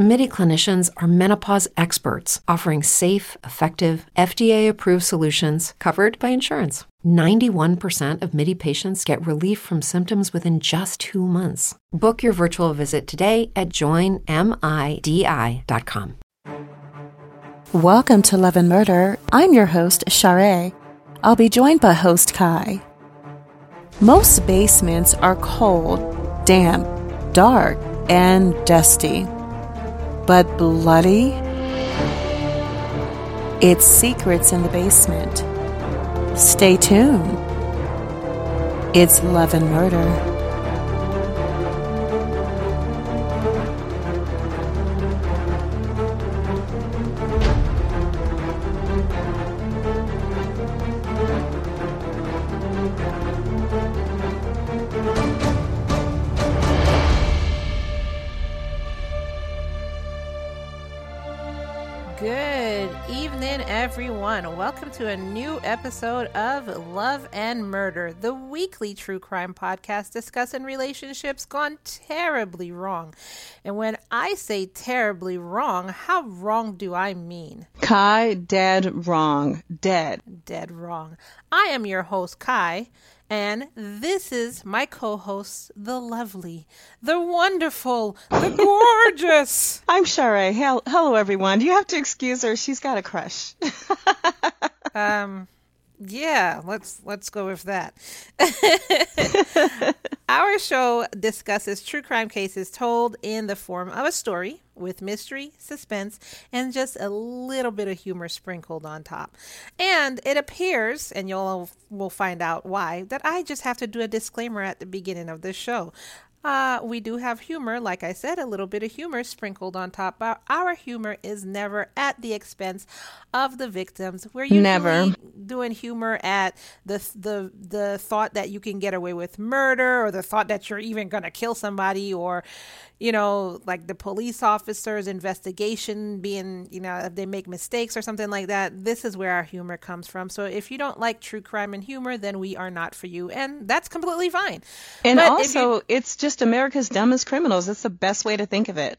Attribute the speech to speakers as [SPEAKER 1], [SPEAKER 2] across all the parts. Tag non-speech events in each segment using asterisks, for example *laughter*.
[SPEAKER 1] MIDI clinicians are menopause experts offering safe, effective, FDA approved solutions covered by insurance. 91% of MIDI patients get relief from symptoms within just two months. Book your virtual visit today at joinmidi.com.
[SPEAKER 2] Welcome to Love and Murder. I'm your host, Share. I'll be joined by host Kai. Most basements are cold, damp, dark, and dusty. But bloody? It's secrets in the basement. Stay tuned. It's Love and Murder.
[SPEAKER 3] Welcome to a new episode of Love and Murder, the weekly true crime podcast discussing relationships gone terribly wrong. And when I say terribly wrong, how wrong do I mean?
[SPEAKER 4] Kai, dead wrong. Dead.
[SPEAKER 3] Dead wrong. I am your host, Kai. And this is my co host, the lovely, the wonderful, the gorgeous. *laughs*
[SPEAKER 4] I'm Share. Hel- hello, everyone. You have to excuse her. She's got a crush. *laughs*
[SPEAKER 3] um, yeah, let's let's go with that. *laughs* Our show discusses true crime cases told in the form of a story with mystery, suspense, and just a little bit of humor sprinkled on top. And it appears, and you'll will find out why, that I just have to do a disclaimer at the beginning of this show. Uh, we do have humor, like I said, a little bit of humor sprinkled on top. But our humor is never at the expense of the victims. We're usually
[SPEAKER 4] Never.
[SPEAKER 3] doing humor at the the the thought that you can get away with murder, or the thought that you're even gonna kill somebody, or you know, like the police officer's investigation being, you know, if they make mistakes or something like that. This is where our humor comes from. So if you don't like true crime and humor, then we are not for you, and that's completely fine.
[SPEAKER 4] And
[SPEAKER 3] But if you-
[SPEAKER 4] also, it's just America's dumbest criminals. That's the best way to think of it.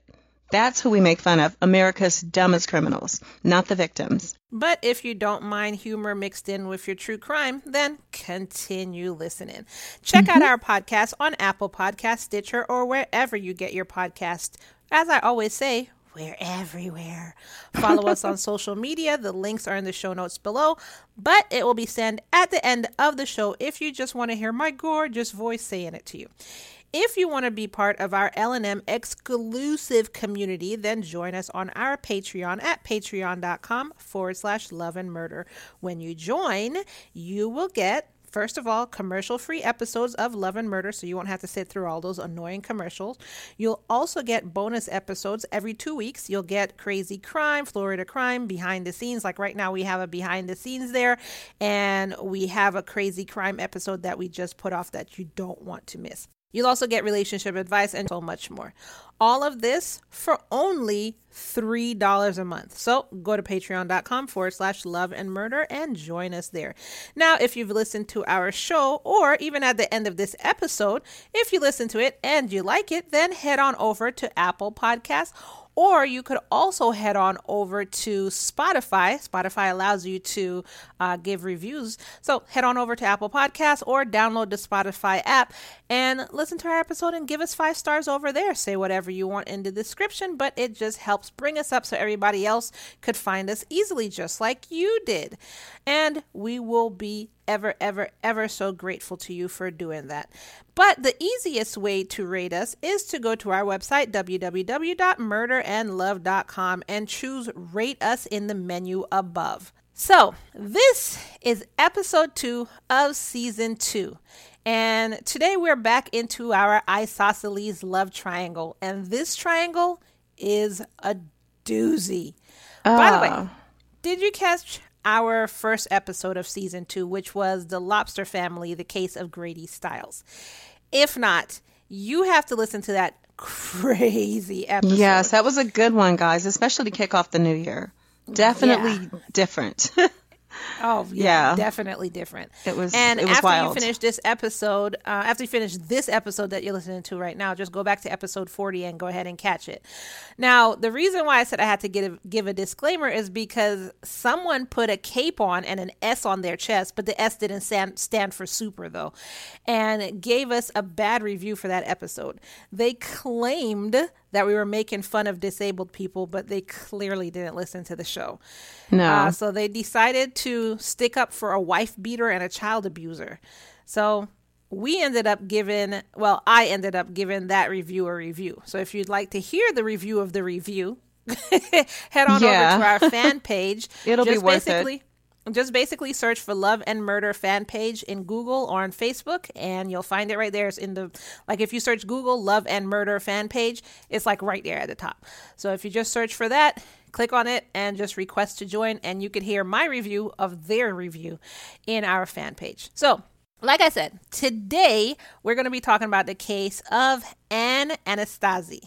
[SPEAKER 4] That's who we make fun of. America's dumbest criminals, not the victims.
[SPEAKER 3] But if you don't mind humor mixed in with your true crime, then continue listening. Check out mm-hmm. our podcast on Apple Podcast, Stitcher, or wherever you get your podcast. As I always say, we're everywhere. Follow us on *laughs* social media. The links are in the show notes below, but it will be sent at the end of the show if you just want to hear my gorgeous voice saying it to you. If you want to be part of our L&M exclusive community, then join us on our Patreon at patreon.com forward slash love and murder. When you join, you will get First of all, commercial free episodes of Love and Murder, so you won't have to sit through all those annoying commercials. You'll also get bonus episodes every two weeks. You'll get Crazy Crime, Florida Crime, behind the scenes. Like right now, we have a behind the scenes there, and we have a Crazy Crime episode that we just put off that you don't want to miss. You'll also get relationship advice and so much more. All of this for only $3 a month. So go to patreon.com forward slash love and murder and join us there. Now, if you've listened to our show or even at the end of this episode, if you listen to it and you like it, then head on over to Apple Podcasts or you could also head on over to Spotify. Spotify allows you to uh, give reviews. So head on over to Apple Podcasts or download the Spotify app and listen to our episode and give us five stars over there. Say whatever you want in the description, but it just helps bring us up so everybody else could find us easily, just like you did. And we will be ever, ever, ever so grateful to you for doing that. But the easiest way to rate us is to go to our website, www.murderandlove.com, and choose Rate Us in the menu above. So, this is episode two of season two. And today we're back into our isosceles love triangle. And this triangle is a doozy. By the way,
[SPEAKER 4] Ah.
[SPEAKER 3] did you catch our first episode of season two, which was The Lobster Family, the case of Grady Stiles? If not, you have to listen to that *laughs* crazy episode.
[SPEAKER 4] Yes, that was a good one, guys, especially to kick off the new year. Definitely
[SPEAKER 3] Yeah.
[SPEAKER 4] different. *laughs*
[SPEAKER 3] Oh yeah,
[SPEAKER 4] Yeah.
[SPEAKER 3] definitely different.
[SPEAKER 4] It was-
[SPEAKER 3] And
[SPEAKER 4] it was
[SPEAKER 3] after
[SPEAKER 4] wild.
[SPEAKER 3] you finish this episode, uh, after you finish this episode that you're listening to right now, just go back to episode 40 and go ahead and catch it. Now, the reason why I said I had to give give a disclaimer is because someone put a cape on and an S on their chest, but the S didn't stand stand for super though, and gave us a bad review for that episode. They claimed that we were making fun of disabled people, but they clearly didn't listen to the show.
[SPEAKER 4] no.
[SPEAKER 3] Uh, so they decided to stick up for a wife beater and a child abuser. So we ended up giving, well, I ended up giving that review a review. So if you'd like to hear the review of the review, *laughs* head on
[SPEAKER 4] Yeah.
[SPEAKER 3] over to our *laughs* fan page.
[SPEAKER 4] It'll be
[SPEAKER 3] Just
[SPEAKER 4] worth it.
[SPEAKER 3] Just basically search for Love and Murder fan page in Google or on Facebook, and you'll find it right there. It's in the like if you search Google Love and Murder fan page, it's like right there at the top. So if you just search for that, click on it and just request to join, and you could hear my review of their review in our fan page. So like I said, today we're going to be talking about the case of Anne Anastasi.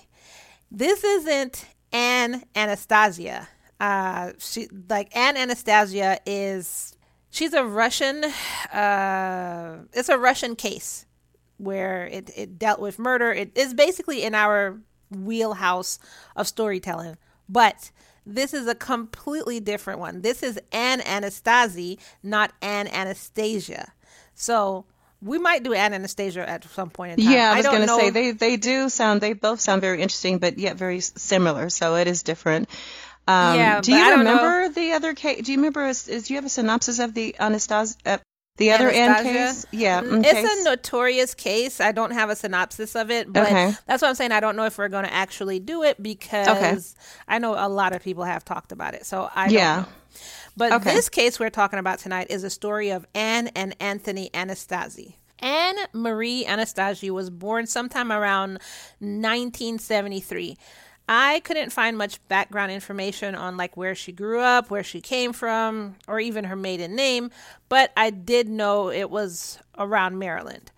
[SPEAKER 3] This isn't Anne Anastasia. Uh, she like Anne Anastasia is she's a Russian. Uh, it's a Russian case where it, it dealt with murder. It is basically in our wheelhouse of storytelling, but this is a completely different one. This is Anne Anastasi, not Anne Anastasia. So we might do Anne Anastasia at some point in time.
[SPEAKER 4] Yeah, I was
[SPEAKER 3] don't
[SPEAKER 4] going to
[SPEAKER 3] know-
[SPEAKER 4] say they they do sound they both sound very interesting, but yet very similar. So it is different. Um,
[SPEAKER 3] Yeah,
[SPEAKER 4] do you
[SPEAKER 3] don't know.
[SPEAKER 4] remember the other case? Do you remember? Is, is do you have a synopsis of the Anastasia? Uh, the other
[SPEAKER 3] Anastasia?
[SPEAKER 4] case? Yeah,
[SPEAKER 3] Mm, It's
[SPEAKER 4] case?
[SPEAKER 3] a notorious case. I don't have a synopsis of it, but
[SPEAKER 4] Okay.
[SPEAKER 3] that's what I'm saying. I don't know if we're going to actually do it because I know a lot of people have talked about it. So I
[SPEAKER 4] Yeah.
[SPEAKER 3] don't know. But
[SPEAKER 4] Okay.
[SPEAKER 3] this case we're talking about tonight is a story of Anne and Anthony Anastasi. Anne Marie Anastasi was born sometime around 1973. I couldn't find much background information on like where she grew up, where she came from, or even her maiden name, but I did know it was around Maryland.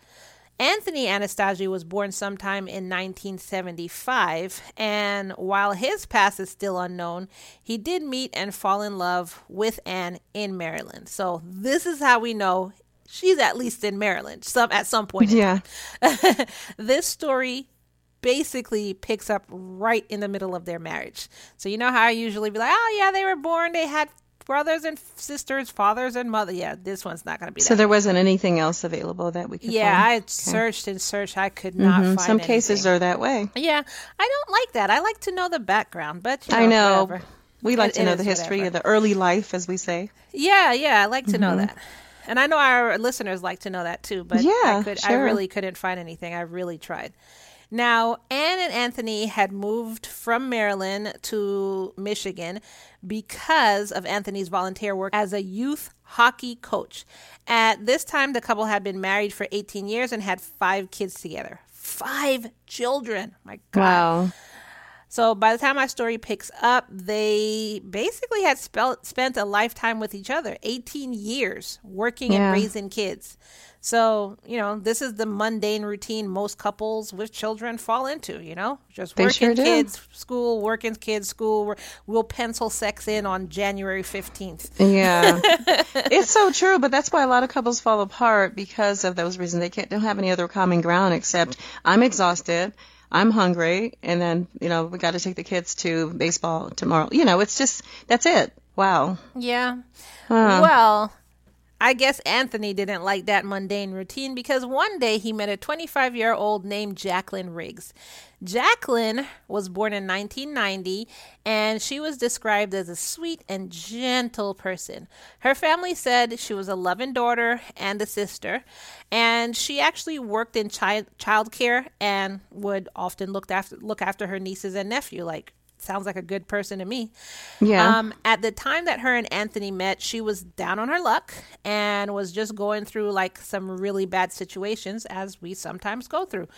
[SPEAKER 3] Anthony Anastasi was born sometime in 1975, and while his past is still unknown, he did meet and fall in love with Anne in Maryland. So this is how we know she's at least in Maryland some at some point.
[SPEAKER 4] yeah. *laughs*
[SPEAKER 3] this story basically picks up right in the middle of their marriage. So you know how I usually be like, "Oh yeah, they were born, they had brothers and sisters, fathers and mother." Yeah, this one's not going to be
[SPEAKER 4] So
[SPEAKER 3] that.
[SPEAKER 4] there wasn't anything else available that we could.
[SPEAKER 3] yeah,
[SPEAKER 4] find?
[SPEAKER 3] I searched and searched. I could not
[SPEAKER 4] Mhm.
[SPEAKER 3] find
[SPEAKER 4] Some cases
[SPEAKER 3] anything.
[SPEAKER 4] are that way.
[SPEAKER 3] Yeah, I don't like that. I like to know the background, but you know,
[SPEAKER 4] I know.
[SPEAKER 3] whatever.
[SPEAKER 4] We like
[SPEAKER 3] It-
[SPEAKER 4] to know the history
[SPEAKER 3] whatever.
[SPEAKER 4] of the early life, as we say.
[SPEAKER 3] Yeah, yeah, I like to know that. And I know our listeners like to know that too, but I
[SPEAKER 4] Yeah,
[SPEAKER 3] could I really couldn't find anything. I really tried. Now, Anne and Anthony had moved from Maryland to Michigan because of Anthony's volunteer work as a youth hockey coach. At this time, the couple had been married for 18 years and had five kids together. Five children. My God.
[SPEAKER 4] Wow.
[SPEAKER 3] So by the time my story picks up, they basically had spelt, spent a lifetime with each other 18 years working
[SPEAKER 4] Yeah.
[SPEAKER 3] and raising kids. So, you know, this is the mundane routine most couples with children fall into, you know, just working
[SPEAKER 4] sure
[SPEAKER 3] kids, school, working kids, school. We'll pencil sex in on January 15th.
[SPEAKER 4] Yeah, *laughs* it's so true. But that's why a lot of couples fall apart because of those reasons. They can't don't have any other common ground except I'm exhausted, I'm hungry, and then you know we got to take the kids to baseball tomorrow. You know, it's just that's it. Wow.
[SPEAKER 3] Yeah.
[SPEAKER 4] Huh.
[SPEAKER 3] Well, I guess Anthony didn't like that mundane routine because one day he met a 25 year old named Jacqueline Riggs. Jacqueline was born in 1990 and she was described as a sweet and gentle person. Her family said she was a loving daughter and a sister, and she actually worked in child childcare and would often look after look after her nieces and nephew like sounds like a good person to me.
[SPEAKER 4] Yeah.
[SPEAKER 3] Um, at the time that her and Anthony met, she was down on her luck and was just going through like some really bad situations, as we sometimes go through.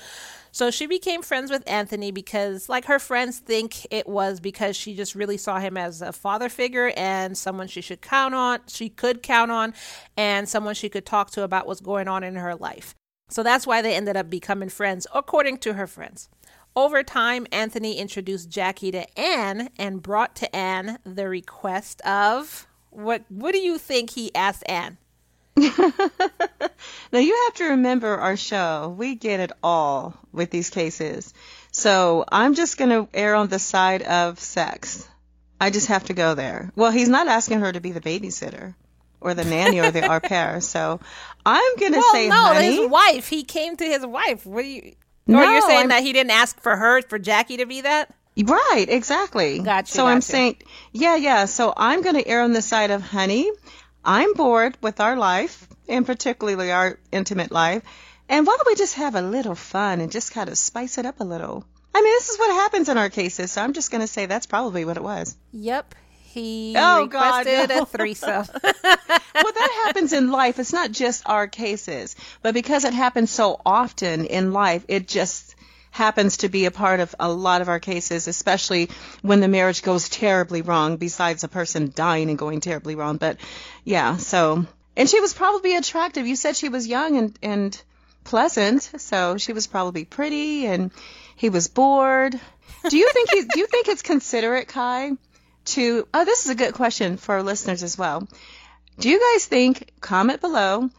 [SPEAKER 3] So she became friends with Anthony because, like, her friends think it was because she just really saw him as a father figure and someone she should count on, she could count on, and someone she could talk to about what's going on in her life. So that's why they ended up becoming friends, according to her friends. Over time, Anthony introduced Jackie to Anne and brought to Anne the request of what what do you think he asked Anne? *laughs*
[SPEAKER 4] now you have to remember our show. We get it all with these cases. So I'm just going to err on the side of sex. I just have to go there. Well, he's not asking her to be the babysitter or the nanny or the au pair. *laughs* So I'm going to
[SPEAKER 3] well,
[SPEAKER 4] say,
[SPEAKER 3] no,
[SPEAKER 4] honey.
[SPEAKER 3] his wife. He came to his wife. What do you? No, or you're saying I'm, that he didn't ask for her for Jackie to be that?
[SPEAKER 4] Right, exactly.
[SPEAKER 3] Gotcha.
[SPEAKER 4] So
[SPEAKER 3] gotcha.
[SPEAKER 4] I'm saying, yeah, yeah. So I'm going to err on the side of honey. I'm bored with our life, and particularly our intimate life. And why don't we just have a little fun and just kind of spice it up a little? I mean, this is what happens in our cases, so I'm just going to say that's probably what it was.
[SPEAKER 3] Yep. He
[SPEAKER 4] oh,
[SPEAKER 3] requested
[SPEAKER 4] God, no.
[SPEAKER 3] a threesome. *laughs*
[SPEAKER 4] well, that happens in life. It's not just our cases, but because it happens so often in life, it just happens to be a part of a lot of our cases, especially when the marriage goes terribly wrong, besides a person dying and going terribly wrong. But yeah, so. And she was probably attractive. You said she was young and, and pleasant, so she was probably pretty and he was bored. Do you think he, do you think it's considerate, Kai, to Oh, this is a good question for our listeners as well. Do you guys think comment below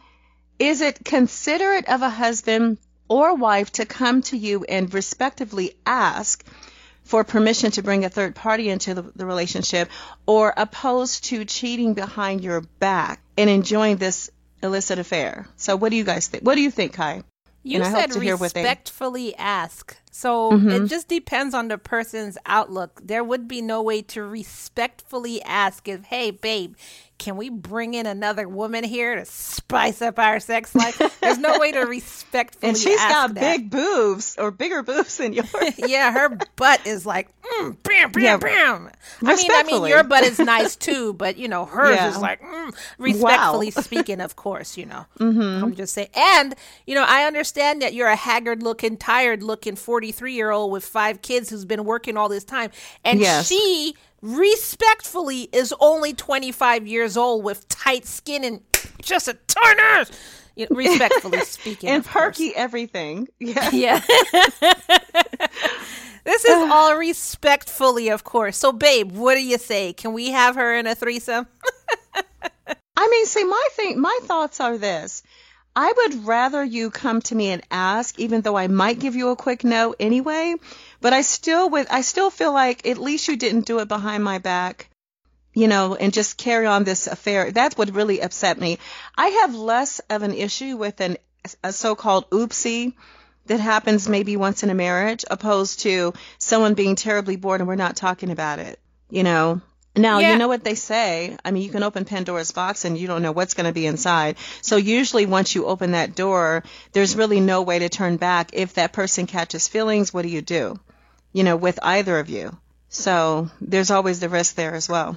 [SPEAKER 4] is it considerate of a husband or wife to come to you and respectively ask for permission to bring a third party into the, the, relationship or opposed to cheating behind your back and enjoying this illicit affair. So what do you guys think? What do you think, Kai?
[SPEAKER 3] You
[SPEAKER 4] and
[SPEAKER 3] said respectfully ask. So
[SPEAKER 4] Mm-hmm.
[SPEAKER 3] it just depends on the person's outlook. There would be no way to respectfully ask if, hey, babe, can we bring in another woman here to spice up our sex *laughs* life? There's no way to respectfully
[SPEAKER 4] And she's
[SPEAKER 3] ask
[SPEAKER 4] got
[SPEAKER 3] that.
[SPEAKER 4] big boobs or bigger boobs than yours. *laughs*
[SPEAKER 3] yeah, her butt is like mm, bam, bam,
[SPEAKER 4] Yeah.
[SPEAKER 3] bam. I mean, I mean, your butt is *laughs* nice too, but you know, hers
[SPEAKER 4] Yeah.
[SPEAKER 3] is like mm, respectfully speaking, of course. You know,
[SPEAKER 4] Mm-hmm.
[SPEAKER 3] I'm just saying. And you know, I understand that you're a haggard-looking, tired-looking 43-year-old with five kids who's been working all this time, and
[SPEAKER 4] Yes.
[SPEAKER 3] she respectfully is only 25 years old with tight skin and just a of. You know, respectfully *laughs* speaking,
[SPEAKER 4] and
[SPEAKER 3] of course.
[SPEAKER 4] perky everything. Yeah. *laughs*
[SPEAKER 3] Yeah. *laughs* this is *sighs* all respectfully, of course. So, babe, what do you say? Can we have her in a threesome?
[SPEAKER 4] I mean, see, my thing, my thoughts are this. I would rather you come to me and ask, even though I might give you a quick no anyway. But I still would, I still feel like at least you didn't do it behind my back, you know, and just carry on this affair. That's what really upset me. I have less of an issue with an a so-called oopsie that happens maybe once in a marriage, opposed to someone being terribly bored and we're not talking about it. You know, now,
[SPEAKER 3] Yeah.
[SPEAKER 4] you know what they say. I mean, you can open Pandora's box and you don't know what's going to be inside. So usually once you open that door, there's really no way to turn back. If that person catches feelings, what do you do? You know, with either of you. So there's always the risk there as well.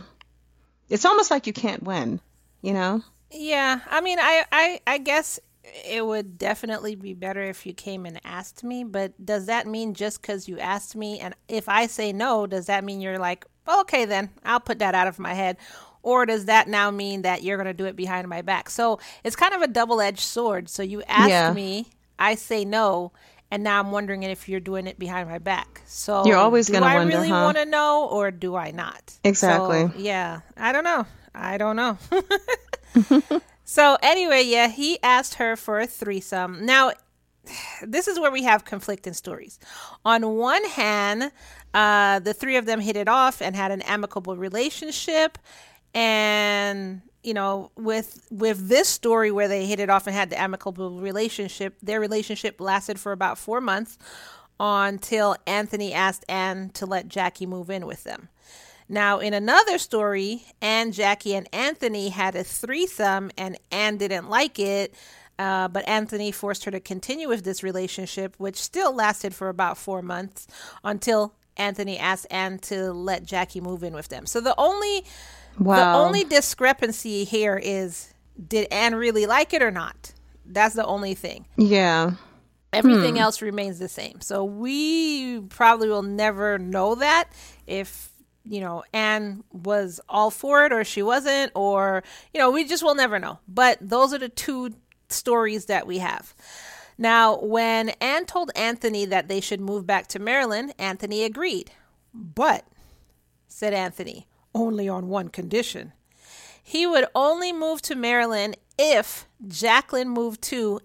[SPEAKER 4] It's almost like you can't win, you know?
[SPEAKER 3] Yeah, I mean, I, I, I guess it would definitely be better if you came and asked me. But does that mean just because you asked me, and if I say no, does that mean you're like, okay, then I'll put that out of my head? Or does that now mean that you're going to do it behind my back? So it's kind of a double edged sword. So you ask
[SPEAKER 4] Yeah.
[SPEAKER 3] me, I say no, and now I'm wondering if you're doing it behind my back. So
[SPEAKER 4] You're always gonna
[SPEAKER 3] I
[SPEAKER 4] wonder,
[SPEAKER 3] really
[SPEAKER 4] huh?
[SPEAKER 3] want to know, or do I not?
[SPEAKER 4] Exactly.
[SPEAKER 3] So, yeah, I don't know. I don't know. *laughs* So anyway, yeah, he asked her for a threesome. Now, *sighs* this is where we have conflicting stories. On one hand, uh, the three of them hit it off and had an amicable relationship, and you know, with with this story where they hit it off and had the amicable relationship, their relationship lasted for about four months until Anthony asked Anne to let Jackie move in with them. Now, in another story, Anne, Jackie, and Anthony had a threesome, and Anne didn't like it. Uh, but Anthony forced her to continue with this relationship, which still lasted for about four months until Anthony asked Anne to let Jackie move in with them. So the only the only discrepancy here is did Anne really like it or not? That's the only thing.
[SPEAKER 4] Yeah.
[SPEAKER 3] Everything else remains the same. So we probably will never know that if you know Anne was all for it or she wasn't, or you know we just will never know. But those are the two stories that we have. Now, when Anne told Anthony that they should move back to Maryland, Anthony agreed. But, said Anthony, only on one condition. He would only move to Maryland if Jacqueline moved to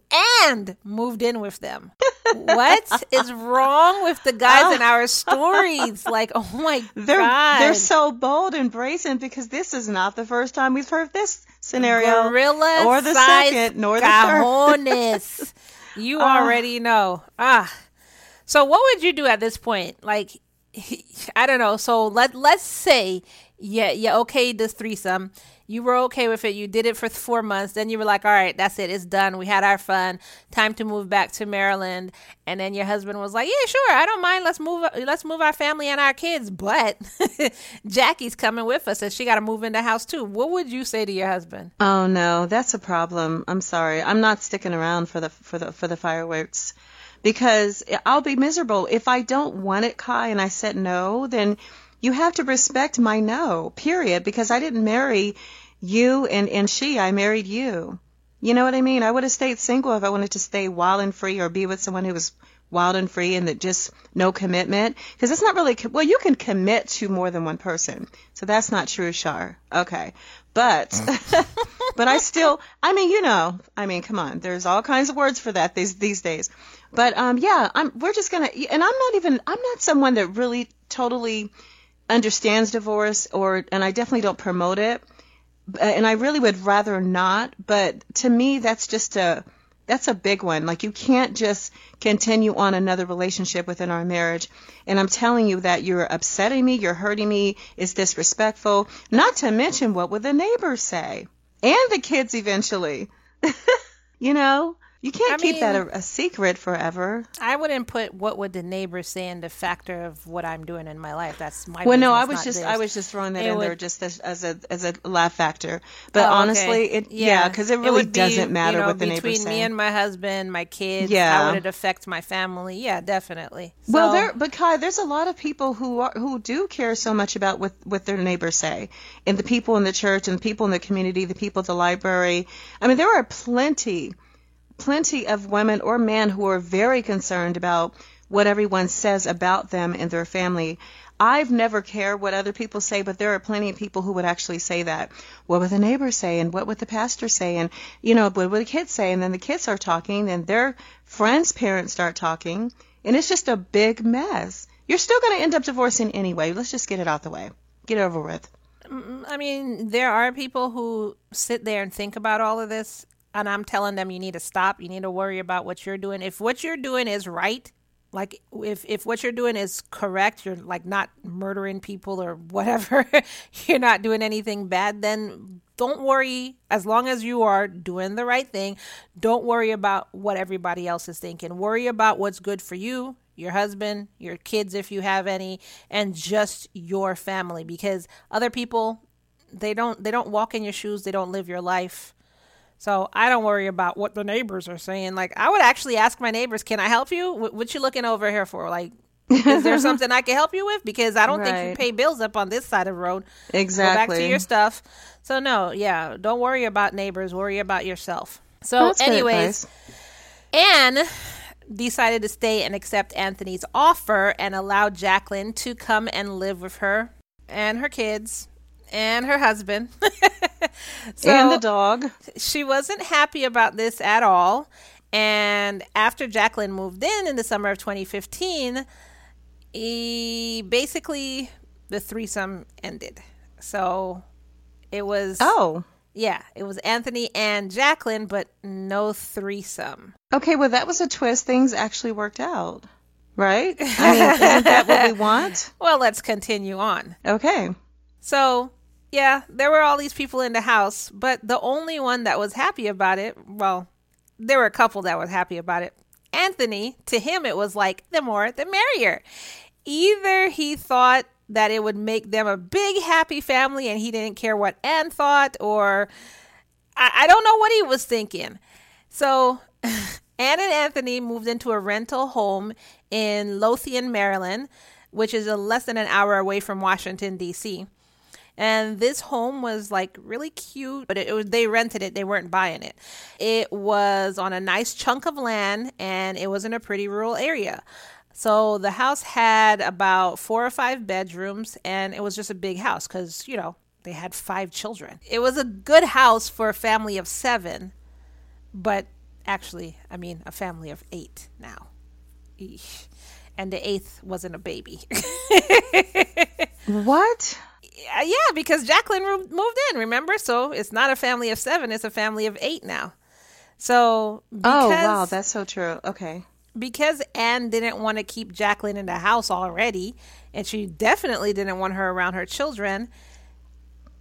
[SPEAKER 3] and moved in with them. what *laughs* is wrong with the guys in our stories? Like, oh my
[SPEAKER 4] They're
[SPEAKER 3] god,
[SPEAKER 4] they're so bold and brazen because this is not the first time we've heard this scenario,
[SPEAKER 3] gorilla
[SPEAKER 4] or the second, nor the third. *laughs*
[SPEAKER 3] you already know. Ah, so what would you do at this point? Like, *laughs* I don't know. So let let's say, yeah, yeah, okay, this threesome. You were okay with it. You did it for four months. Then you were like, all right, that's it. It's done. We had our fun. Time to move back to Maryland. And then your husband was like, yeah, sure. I don't mind. Let's move. Let's move our family and our kids. But *laughs* Jackie's coming with us, and she got to move in the house too. What would you say to your husband?
[SPEAKER 4] Oh no, that's a problem. I'm sorry. I'm not sticking around for the for the for the fireworks because I'll be miserable if I don't want it, Kai, and I said no. Then you have to respect my no. Period. Because I didn't marry you and and she. I married you. You know what I mean? I would have stayed single if I wanted to stay wild and free or be with someone who was wild and free and that just no commitment. Because it's not really, well, you can commit to more than one person. So that's not true, Shar. Okay. But, *laughs* but I still, I mean, you know, I mean, come on. There's all kinds of words for that these, these days. But, um, yeah, I'm, we're just gonna, and I'm not even, I'm not someone that really totally understands divorce or, and I definitely don't promote it uh, and I really would rather not, but to me that's just a that's a big one. Like you can't just continue on another relationship within our marriage. And I'm telling you that you're upsetting me, you're hurting me, it's disrespectful. Not to mention what would the neighbors say? And the kids eventually. *laughs* you know? You can't
[SPEAKER 3] I
[SPEAKER 4] keep that a, a secret forever.
[SPEAKER 3] I wouldn't put what would the neighbors say in the factor of what I'm doing in my life. That's my.
[SPEAKER 4] Well, no, I was just I was just throwing that
[SPEAKER 3] It
[SPEAKER 4] in there just as, as a as a laugh factor. But
[SPEAKER 3] Oh, okay.
[SPEAKER 4] honestly, it yeah, because it really
[SPEAKER 3] would be,
[SPEAKER 4] doesn't matter
[SPEAKER 3] you know,
[SPEAKER 4] what the neighbors say.
[SPEAKER 3] Between me and my husband, my kids.
[SPEAKER 4] Yeah.
[SPEAKER 3] How would it affect my family? Yeah, definitely.
[SPEAKER 4] Well, there, but Kai, there's a lot of people who are who do care so much about what what their neighbors say, and the people in the church, and the people in the community, the people at the library. I mean, there are plenty, plenty of women or men who are very concerned about what everyone says about them and their family. I've never cared what other people say, but there are plenty of people who would actually say that. What would the neighbors say, and what would the pastor say, and you know, what would the kids say? And then the kids are talking, and their friends' parents start talking, and it's just a big mess. You're still going to end up divorcing anyway. Let's just get it out the way. Get over with.
[SPEAKER 3] Mm, I mean, there are people who sit there and think about all of this, and I'm telling them you need to stop. You need to worry about what you're doing. If what you're doing is right, like if if what you're doing is correct, you're like not murdering people or whatever, *laughs* you're not doing anything bad, then don't worry as long as you are doing the right thing. Don't worry about what everybody else is thinking. Worry about what's good for you, your husband, your kids if you have any, and just your family because other people they don't they don't walk in your shoes, they don't live your life. So I don't worry about what the neighbors are saying. Like I would actually ask my neighbors, "Can I help you? What, what you looking over here for? Like, is there *laughs* something I can help you with? Because I don't think you pay bills up on this side of the road.
[SPEAKER 4] Exactly.
[SPEAKER 3] Go back to your stuff. So no, yeah, don't worry about neighbors. Worry about yourself. So,
[SPEAKER 4] That's
[SPEAKER 3] anyways. Anne decided to stay and accept Anthony's offer and allow Jacqueline to come and live with her and her kids and her husband. *laughs* so
[SPEAKER 4] and the dog.
[SPEAKER 3] she wasn't happy about this at all. And after Jacqueline moved in in the summer of 2015, he basically the threesome ended. So it was
[SPEAKER 4] Oh.
[SPEAKER 3] yeah, it was Anthony and Jacqueline, but no threesome.
[SPEAKER 4] Okay, well, that was a twist. Things actually worked out. Right? I mean, isn't that what we *laughs* want?
[SPEAKER 3] Well, let's continue on.
[SPEAKER 4] Okay.
[SPEAKER 3] So, yeah, there were all these people in the house, but the only one that was happy about it, well, there were a couple that was happy about it. Anthony, to him, it was like the more the merrier. Either he thought that it would make them a big happy family and he didn't care what Anne thought, or I, I don't know what he was thinking. So, *laughs* Anne and Anthony moved into a rental home in Lothian, Maryland, which is a less than an hour away from Washington, D.C. And this home was like really cute, but it, it was they rented it, they weren't buying it. It was on a nice chunk of land and it was in a pretty rural area. So the house had about four or five bedrooms and it was just a big house cuz you know, they had five children. It was a good house for a family of 7, but actually, I mean, a family of 8 now. Eesh. And the eighth wasn't a baby. *laughs*
[SPEAKER 4] What?
[SPEAKER 3] Uh, yeah, because Jacqueline moved in, remember? So it's not a family of seven, it's a family of eight now. So because,
[SPEAKER 4] oh wow, that's so true. Okay.
[SPEAKER 3] because Anne didn't want to keep Jacqueline in the house already, and she definitely didn't want her around her children,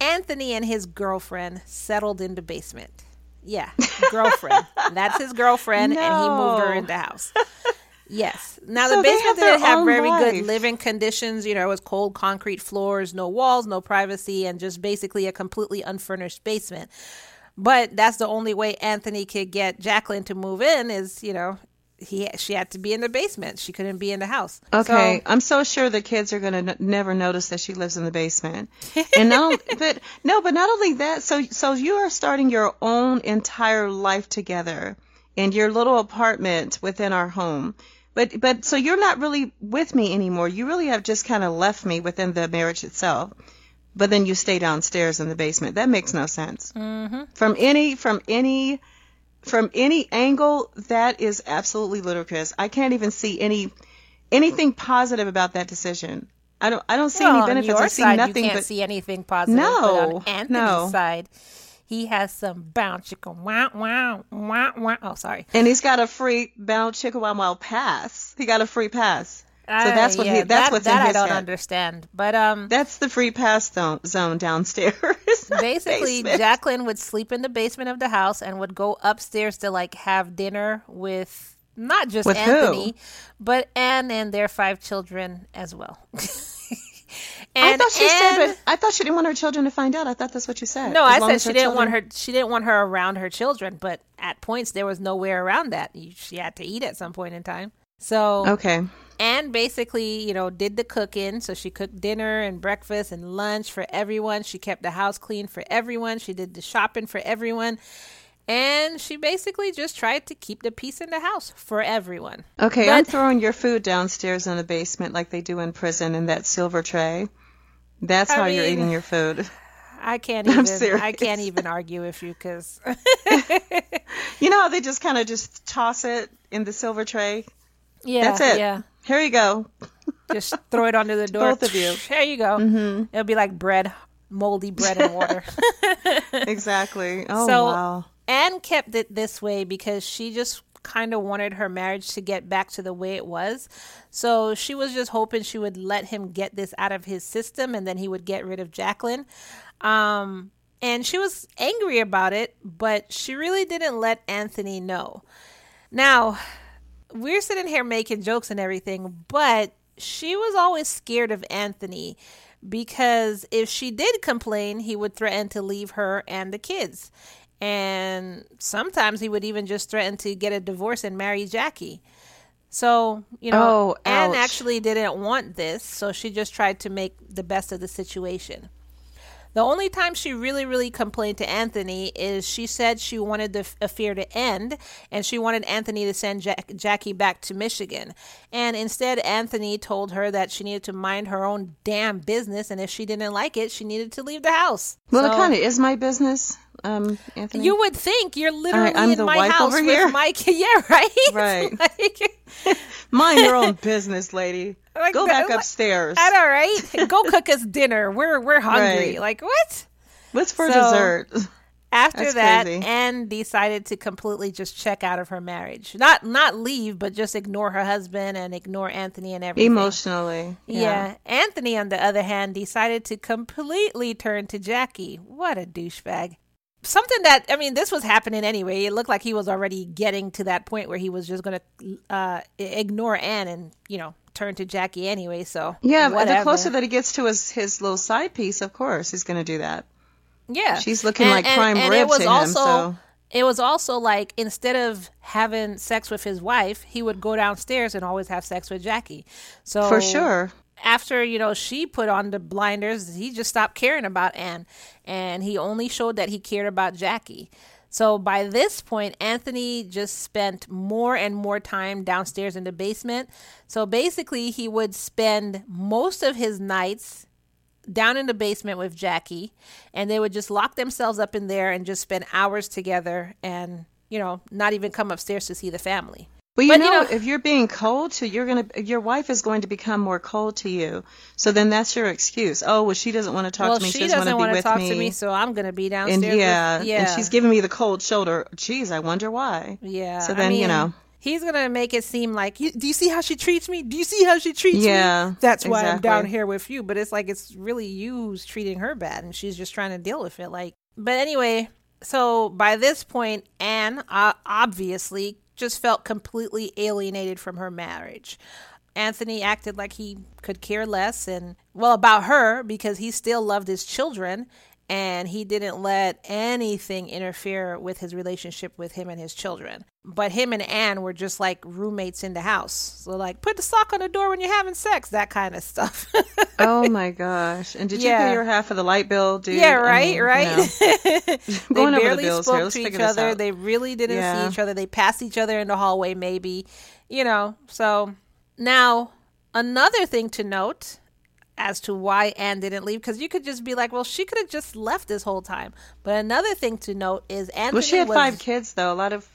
[SPEAKER 3] Anthony and his girlfriend settled in the basement. Yeah, girlfriend. *laughs* That's his girlfriend, and he moved her
[SPEAKER 4] No.
[SPEAKER 3] in the house. Yes. Now the
[SPEAKER 4] they
[SPEAKER 3] basement
[SPEAKER 4] their
[SPEAKER 3] didn't have very
[SPEAKER 4] life.
[SPEAKER 3] good living conditions. You know, it was cold concrete floors, no walls, no privacy, and just basically a completely unfurnished basement. But that's the only way Anthony could get Jacqueline to move in is, you know, he she had to be in the basement. She couldn't be in the house.
[SPEAKER 4] Okay,
[SPEAKER 3] So,
[SPEAKER 4] I'm so sure the kids are gonna n- never notice that she lives in the basement. And not, *laughs* but no, but not only that. So, so you are starting your own entire life together in your little apartment within our home. But, but so you're not really with me anymore. You really have just kind of left me within the marriage itself. But then you stay downstairs in the basement. That makes no sense. Mm-hmm. From any, from any from any angle, that is absolutely ludicrous. I can't even see any anything positive about that decision. I don't I don't see
[SPEAKER 3] well,
[SPEAKER 4] any benefits. I see
[SPEAKER 3] side,
[SPEAKER 4] nothing
[SPEAKER 3] you can't
[SPEAKER 4] but
[SPEAKER 3] see anything positive.
[SPEAKER 4] No,
[SPEAKER 3] on Anthony's
[SPEAKER 4] no.
[SPEAKER 3] side, he has some bounce chicken. Wow, wow, wow, wow. Oh, sorry.
[SPEAKER 4] and he's got a free bound Chickawaw Mile pass. He got a free pass. So that's
[SPEAKER 3] Uh,
[SPEAKER 4] what
[SPEAKER 3] yeah,
[SPEAKER 4] he, that's
[SPEAKER 3] that,
[SPEAKER 4] what's
[SPEAKER 3] that I don't
[SPEAKER 4] head.
[SPEAKER 3] understand. But um,
[SPEAKER 4] That's the free pass zone, zone downstairs. *laughs*
[SPEAKER 3] basically
[SPEAKER 4] Basement.
[SPEAKER 3] Jacqueline would sleep in the basement of the house and would go upstairs to like have dinner with not just
[SPEAKER 4] With who?
[SPEAKER 3] Anthony, but Anne and their five children as well. *laughs*
[SPEAKER 4] I thought she
[SPEAKER 3] Anne,
[SPEAKER 4] said, but I thought she didn't want her children to find out. I thought that's what you said.
[SPEAKER 3] no, I said she didn't want her. She didn't want her around her children, but at points there was nowhere around that. You- She had to eat at some point in time. So
[SPEAKER 4] Okay.
[SPEAKER 3] And basically, you know, did the cooking. So she cooked dinner and breakfast and lunch for everyone. She kept the house clean for everyone. She did the shopping for everyone. And she basically just tried to keep the peace in the house for everyone.
[SPEAKER 4] Okay, I'm throwing your food downstairs in the basement like they do in prison in that silver tray. That's
[SPEAKER 3] I
[SPEAKER 4] how you're eating your food. *laughs*
[SPEAKER 3] I can't
[SPEAKER 4] I'm
[SPEAKER 3] even
[SPEAKER 4] serious.
[SPEAKER 3] I can't even argue with you cuz *laughs* *laughs*
[SPEAKER 4] You know how they just kind of just toss it in the silver tray?
[SPEAKER 3] yeah,
[SPEAKER 4] That's it.
[SPEAKER 3] yeah.
[SPEAKER 4] Here you go.
[SPEAKER 3] Just throw it under the door.
[SPEAKER 4] Both of you.
[SPEAKER 3] Here you go. Mm-hmm. It'll be like bread, moldy bread and water.
[SPEAKER 4] Exactly. Oh,
[SPEAKER 3] So-
[SPEAKER 4] wow.
[SPEAKER 3] Anne kept it this way because she just kind of wanted her marriage to get back to the way it was. So she was just hoping she would let him get this out of his system and then he would get rid of Jacqueline. Um, and she was angry about it, but she really didn't let Anthony know. Now, we're sitting here making jokes and everything, but she was always scared of Anthony because if she did complain, he would threaten to leave her and the kids. And sometimes he would even just threaten to get a divorce and marry Jackie. So, you know,
[SPEAKER 4] Oh,
[SPEAKER 3] Anne
[SPEAKER 4] ouch.
[SPEAKER 3] actually didn't want this, so she just tried to make the best of the situation. The only time she really, really complained to Anthony is she said she wanted the affair to end and she wanted Anthony to send Jack- Jackie back to Michigan. And instead, Anthony told her that she needed to mind her own damn business and if she didn't like it, she needed to leave the house.
[SPEAKER 4] Well, it kind of is my business, um, Anthony.
[SPEAKER 3] you would think you're literally
[SPEAKER 4] I'm
[SPEAKER 3] in my house with
[SPEAKER 4] here.
[SPEAKER 3] my kid. *laughs* Yeah, right. *laughs*
[SPEAKER 4] Right. *laughs*
[SPEAKER 3] Like-
[SPEAKER 4] Mind your own business, lady.
[SPEAKER 3] Like
[SPEAKER 4] Go
[SPEAKER 3] that-
[SPEAKER 4] back upstairs.
[SPEAKER 3] I know, right? Go cook us dinner. We're we're hungry.
[SPEAKER 4] Right.
[SPEAKER 3] Like what?
[SPEAKER 4] What's for
[SPEAKER 3] So-
[SPEAKER 4] dessert?
[SPEAKER 3] After
[SPEAKER 4] That's
[SPEAKER 3] that,
[SPEAKER 4] crazy.
[SPEAKER 3] Anne decided to completely just check out of her marriage. Not not leave, but just ignore her husband and ignore Anthony and everything.
[SPEAKER 4] Emotionally.
[SPEAKER 3] Yeah. Anthony, on the other hand, decided to completely turn to Jackie. What a douchebag. Something that, I mean, this was happening anyway. It looked like he was already getting to that point where he was just going to uh, ignore Anne and, you know, turn to Jackie anyway. So,
[SPEAKER 4] Yeah, but the closer that he gets to his, his little side piece, of course, he's going to do that.
[SPEAKER 3] Yeah.
[SPEAKER 4] She's looking like prime
[SPEAKER 3] it
[SPEAKER 4] rib to him,
[SPEAKER 3] also,
[SPEAKER 4] so-
[SPEAKER 3] It was also like instead of having sex with his wife, he would go downstairs and always have sex with Jackie. So
[SPEAKER 4] For sure.
[SPEAKER 3] after you know she put on the blinders, he just stopped caring about Anne, and he only showed that he cared about Jackie. So by this point, Anthony just spent more and more time downstairs in the basement. So basically, he would spend most of his nights down in the basement with Jackie, and they would just lock themselves up in there and just spend hours together and, you know, not even come upstairs to see the family.
[SPEAKER 4] But you,
[SPEAKER 3] But,
[SPEAKER 4] know,
[SPEAKER 3] you know-
[SPEAKER 4] if you're being cold to, you're gonna, your wife is going to become more cold to you. So then that's your excuse. Oh, well, she doesn't want to talk
[SPEAKER 3] well,
[SPEAKER 4] to me.
[SPEAKER 3] she
[SPEAKER 4] doesn't
[SPEAKER 3] doesn't
[SPEAKER 4] want to
[SPEAKER 3] talk
[SPEAKER 4] with
[SPEAKER 3] to me, so I'm going to be downstairs.
[SPEAKER 4] and
[SPEAKER 3] with-
[SPEAKER 4] yeah,
[SPEAKER 3] yeah.
[SPEAKER 4] and she's giving me the cold shoulder. Geez, I wonder why.
[SPEAKER 3] Yeah.
[SPEAKER 4] So
[SPEAKER 3] I
[SPEAKER 4] then, you know.
[SPEAKER 3] He's going to make it seem like, do you see how she treats me? Do you see how she treats
[SPEAKER 4] Yeah,
[SPEAKER 3] me? That's why I'm down here with you. But it's like, it's really you who's treating her bad and she's just trying to deal with it. Like, but anyway, so by this point, Anne uh, obviously just felt completely alienated from her marriage. Anthony acted like he could care less and, well, about her because he still loved his children and he didn't let anything interfere with his relationship with him and his children. But him and Anne were just like roommates in the house. So, like, put the sock on the door when you're having sex, that kind of stuff. *laughs*
[SPEAKER 4] Oh my gosh! And did you
[SPEAKER 3] Yeah.
[SPEAKER 4] pay your half of the light bill, dude?
[SPEAKER 3] yeah,
[SPEAKER 4] I
[SPEAKER 3] right,
[SPEAKER 4] mean,
[SPEAKER 3] right.
[SPEAKER 4] know. *laughs* *laughs*
[SPEAKER 3] they
[SPEAKER 4] Going over the
[SPEAKER 3] barely
[SPEAKER 4] bills
[SPEAKER 3] spoke. To each other. They really didn't
[SPEAKER 4] Yeah.
[SPEAKER 3] see each other. They passed each other in the hallway, maybe, you know. So now another thing to note as to why Anne didn't leave, because you could just be like, well, she could have just left this whole time. But another thing to note is Anthony
[SPEAKER 4] Well, she had
[SPEAKER 3] was,
[SPEAKER 4] five kids, though. A lot of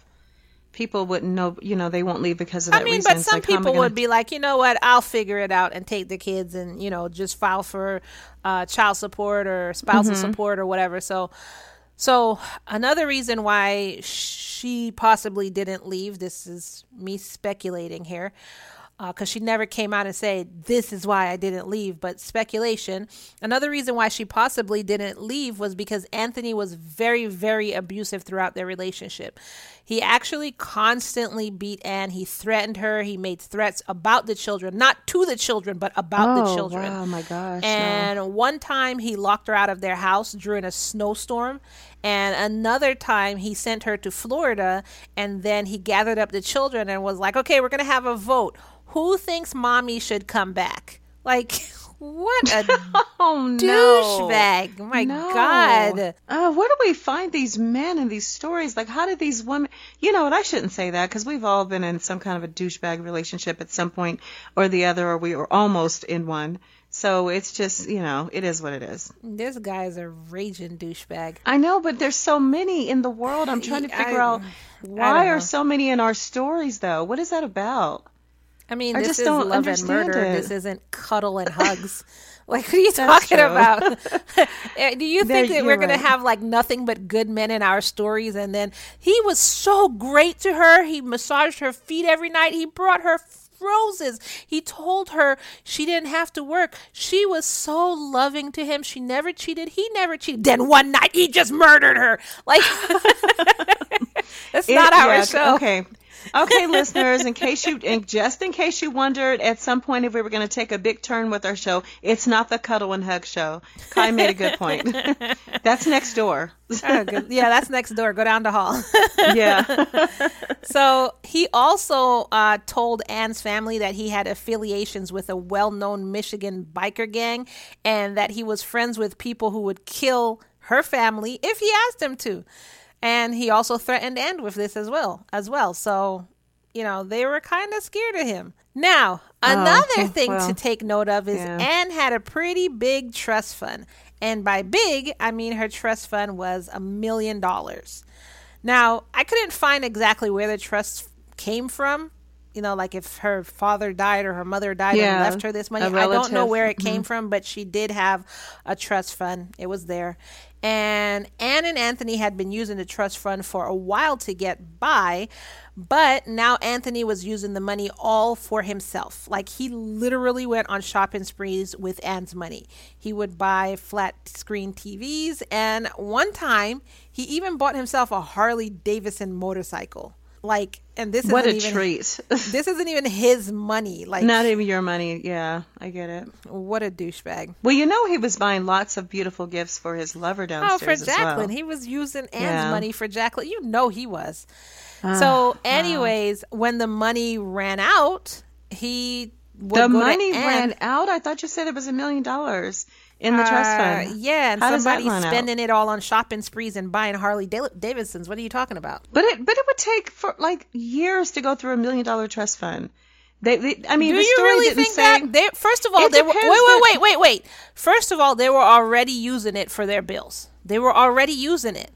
[SPEAKER 4] people wouldn't know. You know, they won't leave because of that
[SPEAKER 3] I mean,
[SPEAKER 4] reason.
[SPEAKER 3] but
[SPEAKER 4] It's
[SPEAKER 3] some
[SPEAKER 4] like, how am I
[SPEAKER 3] people
[SPEAKER 4] gonna-
[SPEAKER 3] would be like, you know what, I'll figure it out and take the kids and, you know, just file for uh, child support or spousal
[SPEAKER 4] Mm-hmm.
[SPEAKER 3] support or whatever. So, so another reason why she possibly didn't leave, this is me speculating here, Uh, because she never came out and said, This is why I didn't leave, but speculation. Another reason why she possibly didn't leave was because Anthony was very, very abusive throughout their relationship. He actually constantly beat Anne. He threatened her. He made threats about the children, not to the children, but about the
[SPEAKER 4] Oh,
[SPEAKER 3] children.
[SPEAKER 4] wow, my gosh, no.
[SPEAKER 3] And one time he locked her out of their house during a snowstorm. And another time he sent her to Florida. And then he gathered up the children and was like, okay, we're going to have a vote. Who thinks mommy should come back? Like, *laughs* what a *laughs*
[SPEAKER 4] Oh no,
[SPEAKER 3] douchebag. My
[SPEAKER 4] No.
[SPEAKER 3] God.
[SPEAKER 4] Uh, where do we find these men and these stories? Like, how did these women? You know what? I shouldn't say that because we've all been in some kind of a douchebag relationship at some point or the other, or we were almost in one. So it's just, you know, it is what it is.
[SPEAKER 3] This guy is a raging douchebag.
[SPEAKER 4] I know, but there's so many in the world. I'm trying to
[SPEAKER 3] I-
[SPEAKER 4] figure out why are so many in our stories, though. What is that about?
[SPEAKER 3] I mean,
[SPEAKER 4] I
[SPEAKER 3] this is love and murder.
[SPEAKER 4] it.
[SPEAKER 3] This isn't cuddle and *laughs* hugs. like, what are you talking about? *laughs* *laughs* Eh, Do you
[SPEAKER 4] There-
[SPEAKER 3] think that
[SPEAKER 4] you're
[SPEAKER 3] we're going
[SPEAKER 4] right.
[SPEAKER 3] to have like nothing but good men in our stories? And then he was so great to her. He massaged her feet every night. He brought her roses. He told her she didn't have to work. She was so loving to him. She never cheated. He never cheated. Then one night he just murdered her. Like, that's
[SPEAKER 4] It-
[SPEAKER 3] not our
[SPEAKER 4] yeah,
[SPEAKER 3] show.
[SPEAKER 4] Okay. Okay, listeners, in case you, and just in case you wondered at some point if we were going to take a big turn with our show, it's not the cuddle and hug show. Kai made a good point. *laughs* That's next door.
[SPEAKER 3] Oh. Yeah, that's next door. Go down the hall. *laughs*
[SPEAKER 4] Yeah.
[SPEAKER 3] So he also uh, told Anne's family that he had affiliations with a well known Michigan biker gang and that he was friends with people who would kill her family if he asked them to. And he also threatened Anne with this as well as well. So, you know, they were kind of scared of him. Now, oh, another
[SPEAKER 4] Oh,
[SPEAKER 3] thing
[SPEAKER 4] well,
[SPEAKER 3] to take note of is
[SPEAKER 4] yeah.
[SPEAKER 3] Anne had a pretty big trust fund. And by big, I mean her trust fund was a million dollars. Now, I couldn't find exactly where the trust came from. You know, like if her father died or her mother died
[SPEAKER 4] Yeah,
[SPEAKER 3] and left her this money. I don't know.
[SPEAKER 4] Mm-hmm.
[SPEAKER 3] where it came from, but she did have a trust fund. It was there. And Anne and Anthony had been using the trust fund for a while to get by, but now Anthony was using the money all for himself. Like he literally went on shopping sprees with Anne's money. He would buy flat screen TVs, and one time he even bought himself a Harley Davidson motorcycle. Like, and this
[SPEAKER 4] what a
[SPEAKER 3] isn't even
[SPEAKER 4] treat. *laughs*
[SPEAKER 3] this isn't even his money. Like,
[SPEAKER 4] Not even your money. Yeah, I get it.
[SPEAKER 3] what a douchebag.
[SPEAKER 4] Well, you know he was buying lots of beautiful gifts for his lover downstairs.
[SPEAKER 3] Oh,
[SPEAKER 4] for
[SPEAKER 3] Jacqueline.
[SPEAKER 4] well.
[SPEAKER 3] He was using Anne's
[SPEAKER 4] Yeah.
[SPEAKER 3] money for Jacqueline. You know he was.
[SPEAKER 4] Ah,
[SPEAKER 3] so, anyways, when the money ran out, he
[SPEAKER 4] The money ran out. I thought you said it was a million dollars in the trust
[SPEAKER 3] Uh,
[SPEAKER 4] fund.
[SPEAKER 3] yeah, and
[SPEAKER 4] How
[SPEAKER 3] somebody's
[SPEAKER 4] run out?
[SPEAKER 3] spending it all on shopping sprees and buying Harley Davidsons. What are you talking about?
[SPEAKER 4] But it but it would take for like years to go through a million dollar trust fund. They, they I mean,
[SPEAKER 3] Do
[SPEAKER 4] the
[SPEAKER 3] you
[SPEAKER 4] story
[SPEAKER 3] really think
[SPEAKER 4] say.
[SPEAKER 3] that? They, first of all, they were wait, wait, wait, wait, wait. First of all, they were already using it for their bills. They were already using it.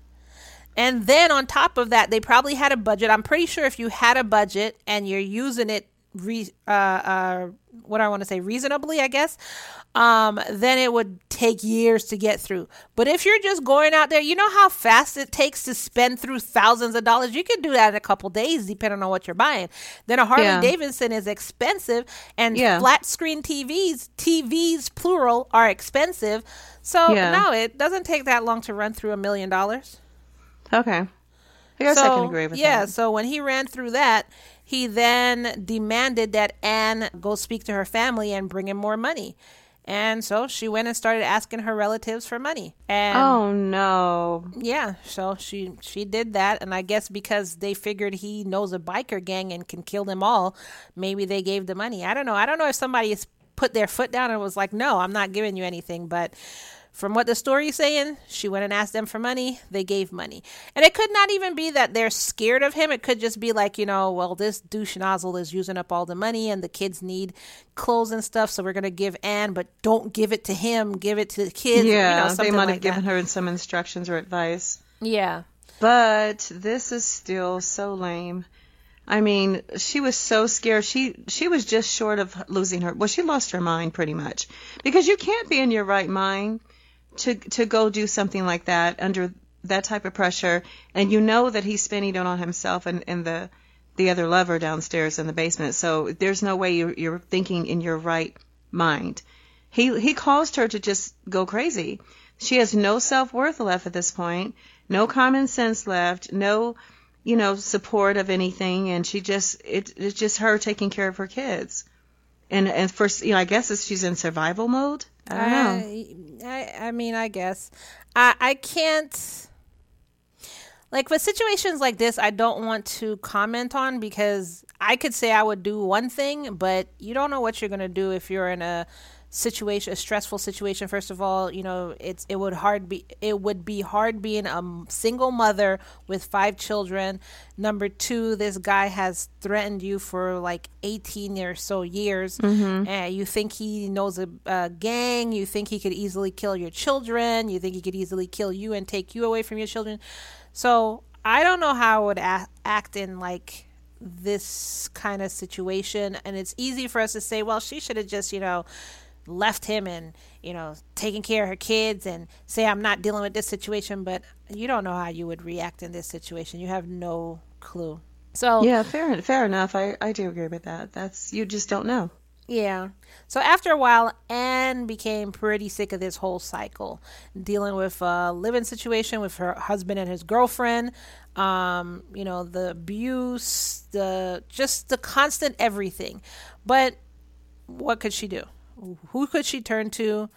[SPEAKER 3] And then on top of that, they probably had a budget. I'm pretty sure if you had a budget and you're using it, re, uh, uh, what I want to say, reasonably, I guess, um, then it would take years to get through. But if you're just going out there, you know how fast it takes to spend through thousands of dollars. You can do that in a couple days, depending on what you're buying. Then a Harley
[SPEAKER 4] Yeah.
[SPEAKER 3] Davidson is expensive, and
[SPEAKER 4] Yeah.
[SPEAKER 3] flat screen TVs, TVs plural, are expensive. So
[SPEAKER 4] Yeah.
[SPEAKER 3] no, it doesn't take that long to run through a million dollars.
[SPEAKER 4] Okay, I guess I can agree with
[SPEAKER 3] yeah,
[SPEAKER 4] that.
[SPEAKER 3] so when he ran through that, he then demanded that Anne go speak to her family and bring him more money. And so she went and started asking her relatives for money. And
[SPEAKER 4] Oh no!
[SPEAKER 3] yeah, so she she did that, and I guess because they figured he knows a biker gang and can kill them all, maybe they gave the money. I don't know. I don't know if somebody put their foot down and was like, "No, I'm not giving you anything." But from what the story's saying, she went and asked them for money. They gave money, and it could not even be that they're scared of him. It could just be like, you know, well, this douche nozzle is using up all the money, and the kids need clothes and stuff, so we're gonna give Anne, but don't give it to him. Give it to the kids. you know,
[SPEAKER 4] Yeah, they might have
[SPEAKER 3] like
[SPEAKER 4] given
[SPEAKER 3] that.
[SPEAKER 4] her some instructions or advice.
[SPEAKER 3] Yeah.
[SPEAKER 4] But this is still so lame. I mean, she was so scared. She she was just short of losing her. Well, she lost her mind pretty much because you can't be in your right mind to to go do something like that under that type of pressure, and you know that he's spending it on himself and, and the the other lover downstairs in the basement. So there's no way you're, you're thinking in your right mind. He he caused her to just go crazy. She has no self worth left at this point, no common sense left, no you know support of anything, and she just it, it's just her taking care of her kids. And and first, you know, I guess she's in survival mode. I.
[SPEAKER 3] I, I, mean, I guess I, I can't. Like with situations like this, I don't want to comment on because I could say I would do one thing, but you don't know what you're gonna do if you're in a situation, a stressful situation. First of all, you know it's it would hard be it would be hard being a single mother with five children. Number two, this guy has threatened you for like 18 or so years, mm-hmm. and you think he knows a, a gang. You think he could easily kill your children. You think he could easily kill you and take you away from your children. So I don't know how I would a- act in like this kind of situation. And it's easy for us to say, well, she should have just, you know, left him and, you know, taking care of her kids and say, I'm not dealing with this situation. But you don't know how you would react in this situation. You have no clue. So,
[SPEAKER 4] Yeah, fair fair enough. I I do agree with that. That's you just don't know.
[SPEAKER 3] Yeah. So after a while, Anne became pretty sick of this whole cycle, dealing with a living situation with her husband and his girlfriend. Um, you know, the abuse, the just the constant everything. But what could she do? Who could she turn to?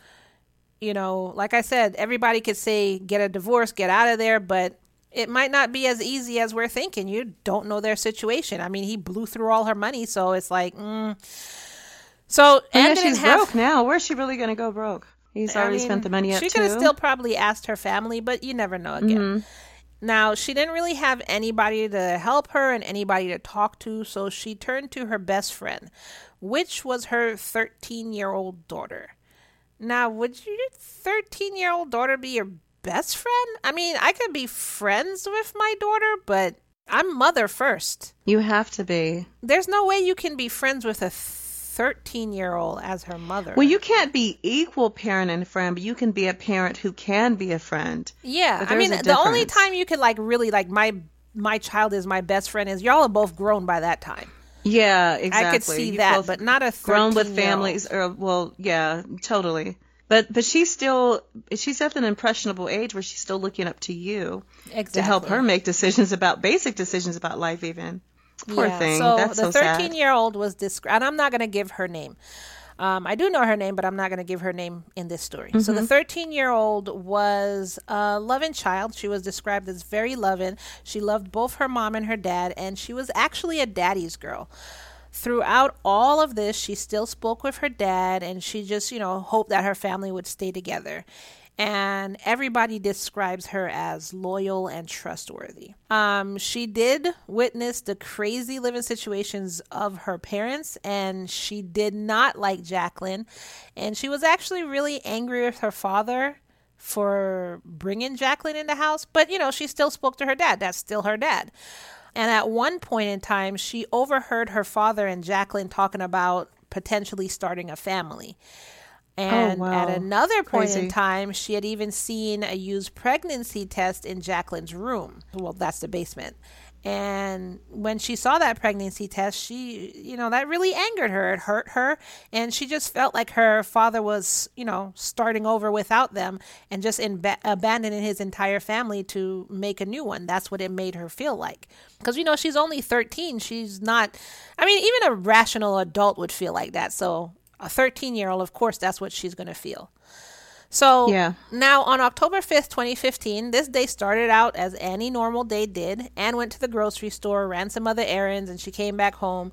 [SPEAKER 3] You know, like I said, everybody could say get a divorce, get out of there, but it might not be as easy as we're thinking. You don't know their situation. I mean, he blew through all her money, so it's like, mm. so
[SPEAKER 4] And yeah, she's
[SPEAKER 3] have.
[SPEAKER 4] broke now. Where's she really going to go broke? He's
[SPEAKER 3] I
[SPEAKER 4] already
[SPEAKER 3] mean,
[SPEAKER 4] spent the money
[SPEAKER 3] She could have still probably asked her family, but you never know again.
[SPEAKER 4] Mm-hmm.
[SPEAKER 3] Now, she didn't really have anybody to help her and anybody to talk to, so she turned to her best friend, which was her 13 year old daughter. Now, would your 13 year old daughter be your best friend? I mean, I could be friends with my daughter, but I'm mother first.
[SPEAKER 4] You have to be.
[SPEAKER 3] There's no way you can be friends with a 13 year old as her mother.
[SPEAKER 4] Well, you can't be equal parent and friend, but you can be a parent who can be a friend.
[SPEAKER 3] Yeah, I mean, the only time you could like really like my my child is my best friend is y'all are both grown by that time.
[SPEAKER 4] Yeah, exactly.
[SPEAKER 3] I could see
[SPEAKER 4] You
[SPEAKER 3] that, but not a
[SPEAKER 4] grown with families or well, yeah, totally. But but she's still she's at an impressionable age where she's still looking up to you
[SPEAKER 3] exactly.
[SPEAKER 4] to help her make decisions about basic decisions about life even. Poor
[SPEAKER 3] Yeah,
[SPEAKER 4] thing.
[SPEAKER 3] So
[SPEAKER 4] That's
[SPEAKER 3] the 13
[SPEAKER 4] sad.
[SPEAKER 3] year old was described, and I'm not going to give her name. Um, I do know her name, but I'm not going to give her name in this story. So
[SPEAKER 4] Mm-hmm.
[SPEAKER 3] the 13 year old was a loving child. She was described as very loving. She loved both her mom and her dad, and she was actually a daddy's girl. Throughout all of this, she still spoke with her dad and she just, you know, hoped that her family would stay together and everybody describes her as loyal and trustworthy. Um, she did witness the crazy living situations of her parents, and she did not like Jacqueline, and she was actually really angry with her father for bringing Jacqueline in the house. But you know, she still spoke to her dad. That's still her dad. And at one point in time, she overheard her father and Jacqueline talking about potentially starting a family. Oh, and oh, wow. at another point Crazy. in time, she had even seen a used pregnancy test in Jacqueline's room. Well, that's the basement. And when she saw that pregnancy test, she, you know, that really angered her. It hurt her. And she just felt like her father was, you know, starting over without them and just in ba- abandoning his entire family to make a new one. That's what it made her feel like. Because, you know, she's only 13. She's not, I mean, even a rational adult would feel like that. So a 13 year old, of course, that's what she's going to feel. So yeah. now on October 5th, 2015, this day started out as any normal day did. Anne went to the grocery store, ran some other errands, and she came back home.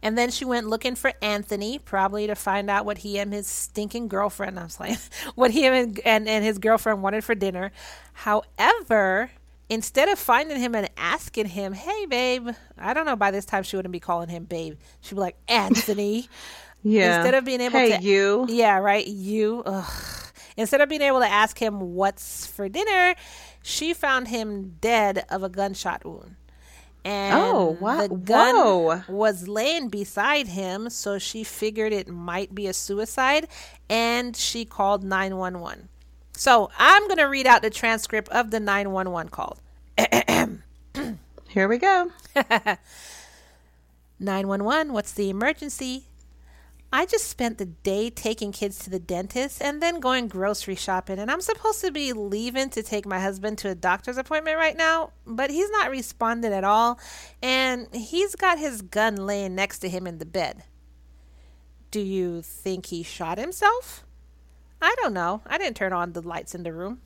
[SPEAKER 3] And then she went looking for Anthony, probably to find out what he and his stinking girlfriend, I was like, what he and, and, and his girlfriend wanted for dinner. However, instead of finding him and asking him, hey, babe, I don't know, by this time she wouldn't be calling him babe. She'd be like, Anthony. *laughs*
[SPEAKER 4] Yeah.
[SPEAKER 3] Instead of being able
[SPEAKER 4] hey,
[SPEAKER 3] to
[SPEAKER 4] you.
[SPEAKER 3] Yeah, right. You. Ugh. Instead of being able to ask him what's for dinner, she found him dead of a gunshot wound. And
[SPEAKER 4] oh, wow.
[SPEAKER 3] the gun
[SPEAKER 4] Whoa.
[SPEAKER 3] was laying beside him, so she figured it might be a suicide and she called 911. So I'm going to read out the transcript of the 911 call.
[SPEAKER 4] Here we go. *laughs*
[SPEAKER 3] 911, what's the emergency? I just spent the day taking kids to the dentist and then going grocery shopping, and I'm supposed to be leaving to take my husband to a doctor's appointment right now, but he's not responding at all, and he's got his gun laying next to him in the bed. Do you think he shot himself? I don't know. I didn't turn on the lights in the room.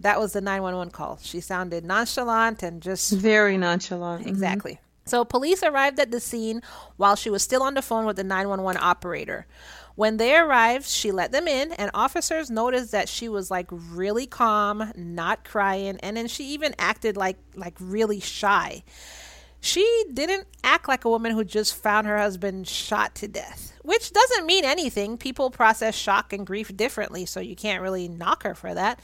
[SPEAKER 3] That was the 911 call. She sounded nonchalant and just.
[SPEAKER 4] Very nonchalant.
[SPEAKER 3] Exactly. Mm-hmm. So, police arrived at the scene while she was still on the phone with the 911 operator. When they arrived, she let them in, and officers noticed that she was like really calm, not crying, and then she even acted like like really shy. She didn't act like a woman who just found her husband shot to death, which doesn't mean anything. People process shock and grief differently, so you can't really knock her for that.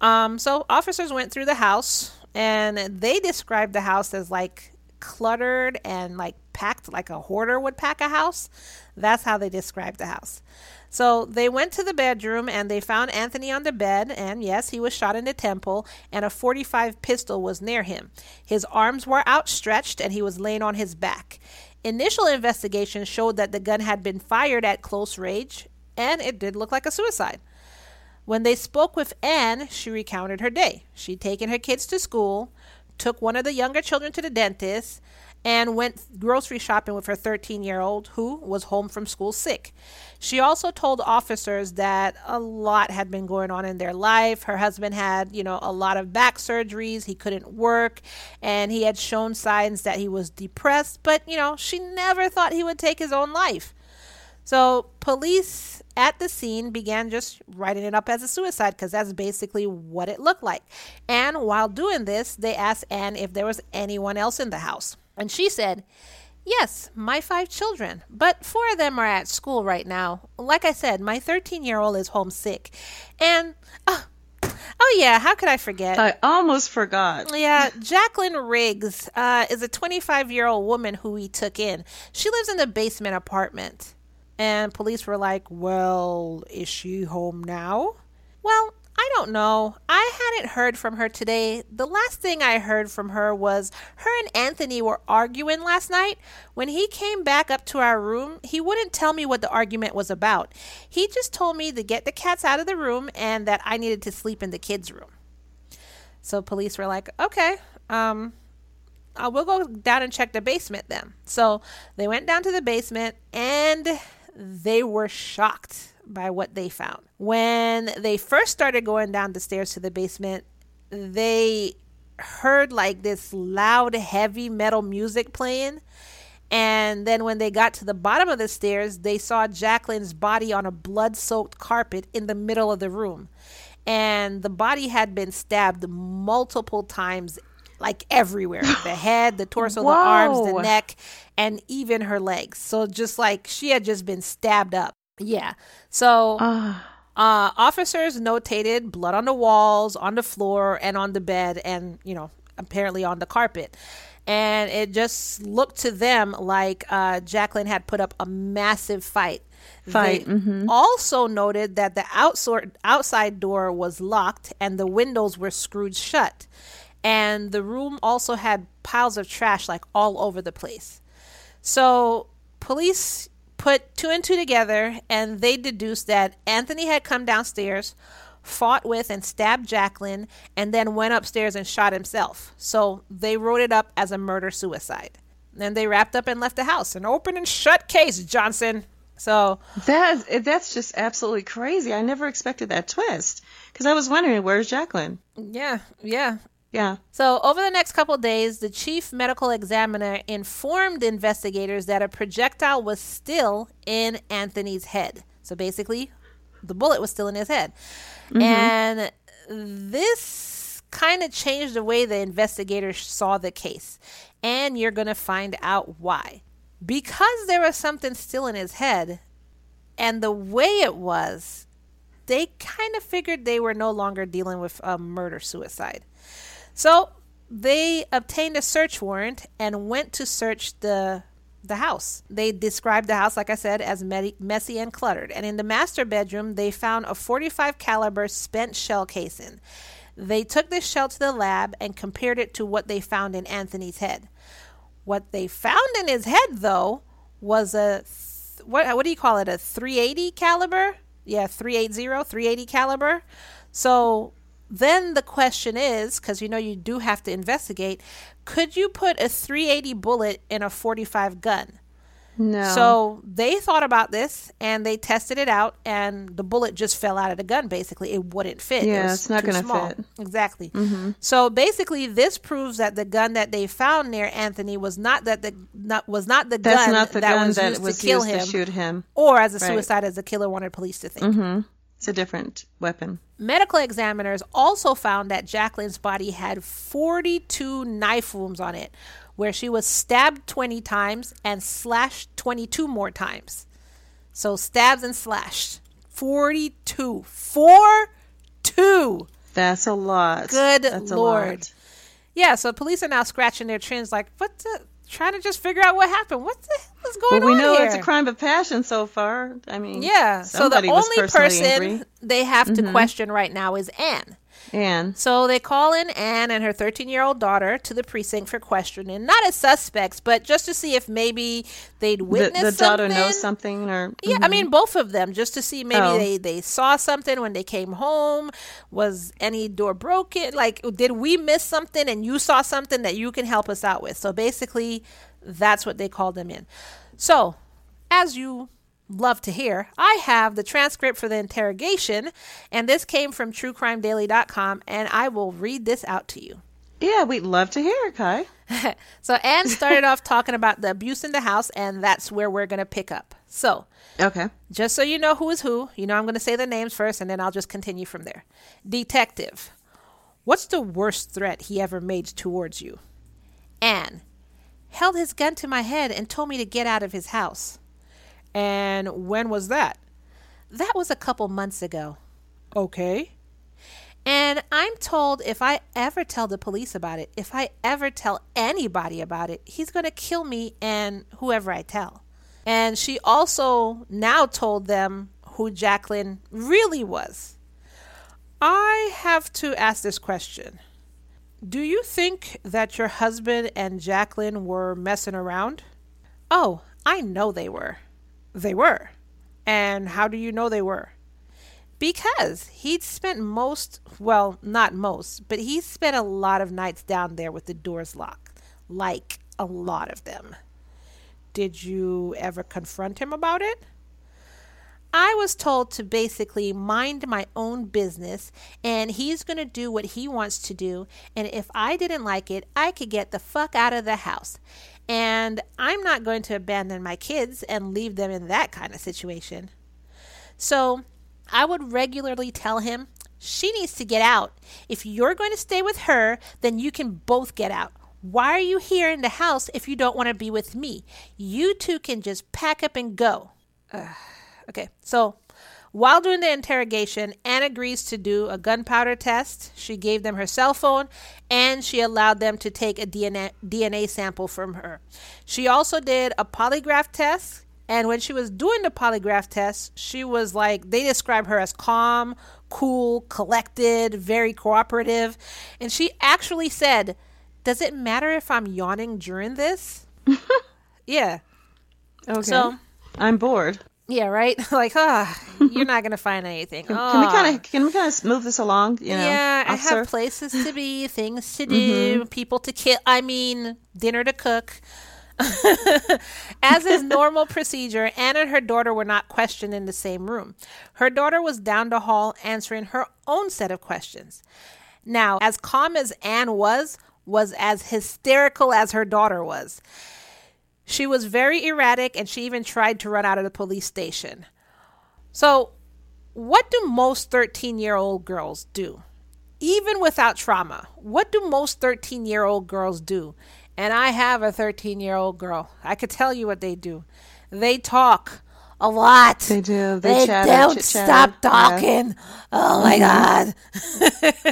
[SPEAKER 3] Um, so officers went through the house, and they described the house as like cluttered and like packed like a hoarder would pack a house. That's how they described the house. So they went to the bedroom and they found Anthony on the bed, and yes, he was shot in the temple, and a 45 pistol was near him. His arms were outstretched and he was laying on his back. Initial investigation showed that the gun had been fired at close range, and it did look like a suicide. When they spoke with Anne, she recounted her day. She'd taken her kids to school, took one of the younger children to the dentist, and went grocery shopping with her 13 year old who was home from school sick. She also told officers that a lot had been going on in their life. Her husband had, you know, a lot of back surgeries, he couldn't work, and he had shown signs that he was depressed, but, you know, she never thought he would take his own life. So, police at the scene began just writing it up as a suicide because that's basically what it looked like. And while doing this, they asked Anne if there was anyone else in the house. And she said, Yes, my five children, but four of them are at school right now. Like I said, my 13 year old is homesick. And, oh, oh, yeah, how could I forget?
[SPEAKER 4] I almost forgot.
[SPEAKER 3] Yeah, Jacqueline Riggs uh, is a 25 year old woman who we took in. She lives in the basement apartment. And police were like, Well, is she home now? Well, I don't know. I hadn't heard from her today. The last thing I heard from her was her and Anthony were arguing last night. When he came back up to our room, he wouldn't tell me what the argument was about. He just told me to get the cats out of the room and that I needed to sleep in the kids' room. So police were like, okay, um, uh, we'll go down and check the basement then. So they went down to the basement and they were shocked by what they found. When they first started going down the stairs to the basement, they heard like this loud, heavy metal music playing. And then when they got to the bottom of the stairs, they saw Jacqueline's body on a blood soaked carpet in the middle of the room. And the body had been stabbed multiple times, like everywhere the *sighs* head, the torso, the arms, the neck, and even her legs. So just like she had just been stabbed up. Yeah. So.
[SPEAKER 4] Ah.
[SPEAKER 3] Uh, officers notated blood on the walls, on the floor, and on the bed, and you know, apparently on the carpet. And it just looked to them like uh, Jacqueline had put up a massive fight.
[SPEAKER 4] Fight,
[SPEAKER 3] They
[SPEAKER 4] mhm.
[SPEAKER 3] also noted that the outsor- outside door was locked and the windows were screwed shut. And the room also had piles of trash like all over the place. So police put two and two together and they deduced that Anthony had come downstairs, fought with and stabbed Jacqueline, and then went upstairs and shot himself. So they wrote it up as a murder suicide. Then they wrapped up and left the house. An open and shut case, Johnson. So
[SPEAKER 4] That that's just absolutely crazy. I never expected that twist because I was wondering where's Jacqueline.
[SPEAKER 3] yeah, yeah.
[SPEAKER 4] Yeah.
[SPEAKER 3] So, over the next couple days, the chief medical examiner informed investigators that a projectile was still in Anthony's head. So, basically, the bullet was still in his head. Mm-hmm. And this kind of changed the way the investigators saw the case. And you're going to find out why. Because there was something still in his head, and the way it was, they kind of figured they were no longer dealing with a murder suicide. So they obtained a search warrant and went to search the the house. They described the house, like I said, as me- messy and cluttered. And in the master bedroom, they found a 45 caliber spent shell casing. They took this shell to the lab and compared it to what they found in Anthony's head. What they found in his head, though, was a th- what what do you call it? A 380 caliber? Yeah, 380, 380 caliber. So then the question is, because you know you do have to investigate, could you put a 380 bullet in a 45 gun?
[SPEAKER 4] No.
[SPEAKER 3] So they thought about this and they tested it out, and the bullet just fell out of the gun. Basically, it wouldn't fit.
[SPEAKER 4] Yeah,
[SPEAKER 3] was
[SPEAKER 4] it's not gonna
[SPEAKER 3] small.
[SPEAKER 4] fit.
[SPEAKER 3] Exactly. Mm-hmm. So basically, this proves that the gun that they found near Anthony was not that the not was not the
[SPEAKER 4] that's
[SPEAKER 3] gun
[SPEAKER 4] not the
[SPEAKER 3] that
[SPEAKER 4] gun
[SPEAKER 3] was
[SPEAKER 4] that
[SPEAKER 3] used
[SPEAKER 4] was
[SPEAKER 3] to kill
[SPEAKER 4] used
[SPEAKER 3] him,
[SPEAKER 4] to shoot him.
[SPEAKER 3] or as a
[SPEAKER 4] Right.
[SPEAKER 3] suicide, as the killer wanted police to think. Mm-hmm.
[SPEAKER 4] It's a different weapon.
[SPEAKER 3] Medical examiners also found that Jacqueline's body had 42 knife wounds on it, where she was stabbed 20 times and slashed 22 more times. So stabs and slashed. 42. 4 2.
[SPEAKER 4] That's a lot.
[SPEAKER 3] Good
[SPEAKER 4] That's a
[SPEAKER 3] Lord.
[SPEAKER 4] lot.
[SPEAKER 3] Yeah, so police are now scratching their chins like, what the? Trying to just figure out what happened. What the hell is going
[SPEAKER 4] Well, we
[SPEAKER 3] on
[SPEAKER 4] know
[SPEAKER 3] here?
[SPEAKER 4] it's a crime of passion so far. I mean,
[SPEAKER 3] Yeah, so the only person
[SPEAKER 4] angry. Mm-hmm.
[SPEAKER 3] they have to question right now is Anne.
[SPEAKER 4] And
[SPEAKER 3] So they call in Anne and her 13 year old daughter to the precinct for questioning, not as suspects, but just to see if maybe they'd
[SPEAKER 4] the,
[SPEAKER 3] witnessed
[SPEAKER 4] the daughter
[SPEAKER 3] something.
[SPEAKER 4] knows something, or
[SPEAKER 3] Yeah, I mm-hmm. mean both of them, just to see maybe
[SPEAKER 4] Oh.
[SPEAKER 3] they they saw something when they came home. Was any door broken? Like, did we miss something and you saw something that you can help us out with? So basically, that's what they called them in. So, as you love to hear, I have the transcript for the interrogation, and this came from TrueCrimeDaily.com, and I will read this out to you.
[SPEAKER 4] yeah, we'd love to hear it, Kai. *laughs*
[SPEAKER 3] So Anne started off talking about the abuse in the house, and that's where we're going to pick up. So,
[SPEAKER 4] Okay.
[SPEAKER 3] just so you know who is who, you know I'm going to say the names first and then I'll just continue from there. Detective. What's the worst threat he ever made towards you? Anne. Held his gun to my head and told me to get out of his house. And when was that? That was a couple months ago. Okay. And I'm told if I ever tell the police about it, if I ever tell anybody about it, he's going to kill me and whoever I tell. And she also now told them who Jacqueline really was. I have to ask this question. Do you think that your husband and Jacqueline were messing around? Oh, I know they were. They were. And how do you know they were? Because he'd spent most, well, not most, but he spent a lot of nights down there with the doors locked. Like a lot of them. Did you ever confront him about it? I was told to basically mind my own business and he's going to do what he wants to do. And if I didn't like it, I could get the fuck out of the house. And I'm not going to abandon my kids and leave them in that kind of situation. So I would regularly tell him, she needs to get out. If you're going to stay with her, then you can both get out. Why are you here in the house if you don't want to be with me? You two can just pack up and go. Uh, okay, so while doing the interrogation, Anne agrees to do a gunpowder test. She gave them her cell phone and she allowed them to take a DNA, DNA sample from her. She also did a polygraph test. And when she was doing the polygraph test, she was like, they describe her as calm, cool, collected, very cooperative. And she actually said, Does it matter if I'm yawning during this? *laughs* yeah.
[SPEAKER 4] Okay.
[SPEAKER 3] So
[SPEAKER 4] I'm bored.
[SPEAKER 3] Yeah, right. *laughs* like, ah, you're not gonna find anything.
[SPEAKER 4] Can, can we
[SPEAKER 3] Ah.
[SPEAKER 4] kind of can we kind of move this along? You know,
[SPEAKER 3] yeah, I have places to be, *laughs* things to do, people to kill. I mean, dinner to cook. *laughs* As is normal procedure, Anne and her daughter were not questioned in the same room. Her daughter was down the hall answering her own set of questions. Now, as calm as Anne was, was as hysterical as her daughter was. She was very erratic and she even tried to run out of the police station. So, what do most 13 year old girls do? Even without trauma, what do most 13 year old girls do? And I have a 13 year old girl. I could tell you what they do. They talk a lot.
[SPEAKER 4] They do. They
[SPEAKER 3] They,
[SPEAKER 4] chatter,
[SPEAKER 3] don't stop
[SPEAKER 4] Yeah.
[SPEAKER 3] talking. Oh my mm-hmm.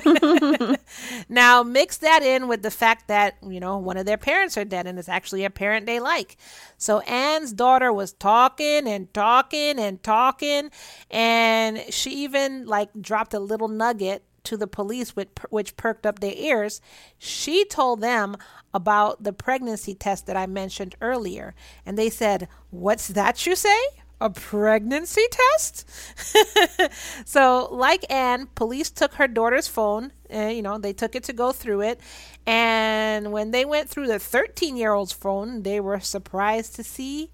[SPEAKER 3] God. *laughs* *laughs* now, mix that in with the fact that, you know, one of their parents are dead and it's actually a parent they like. So Anne's daughter was talking and talking and talking. And she even, like, dropped a little nugget to the police, which, which perked up their ears. She told them about the pregnancy test that I mentioned earlier. And they said, What's that you say? A pregnancy test? *laughs* so, like Anne, police took her daughter's phone. Uh, you know, they took it to go through it. And when they went through the 13 year old's phone, they were surprised to see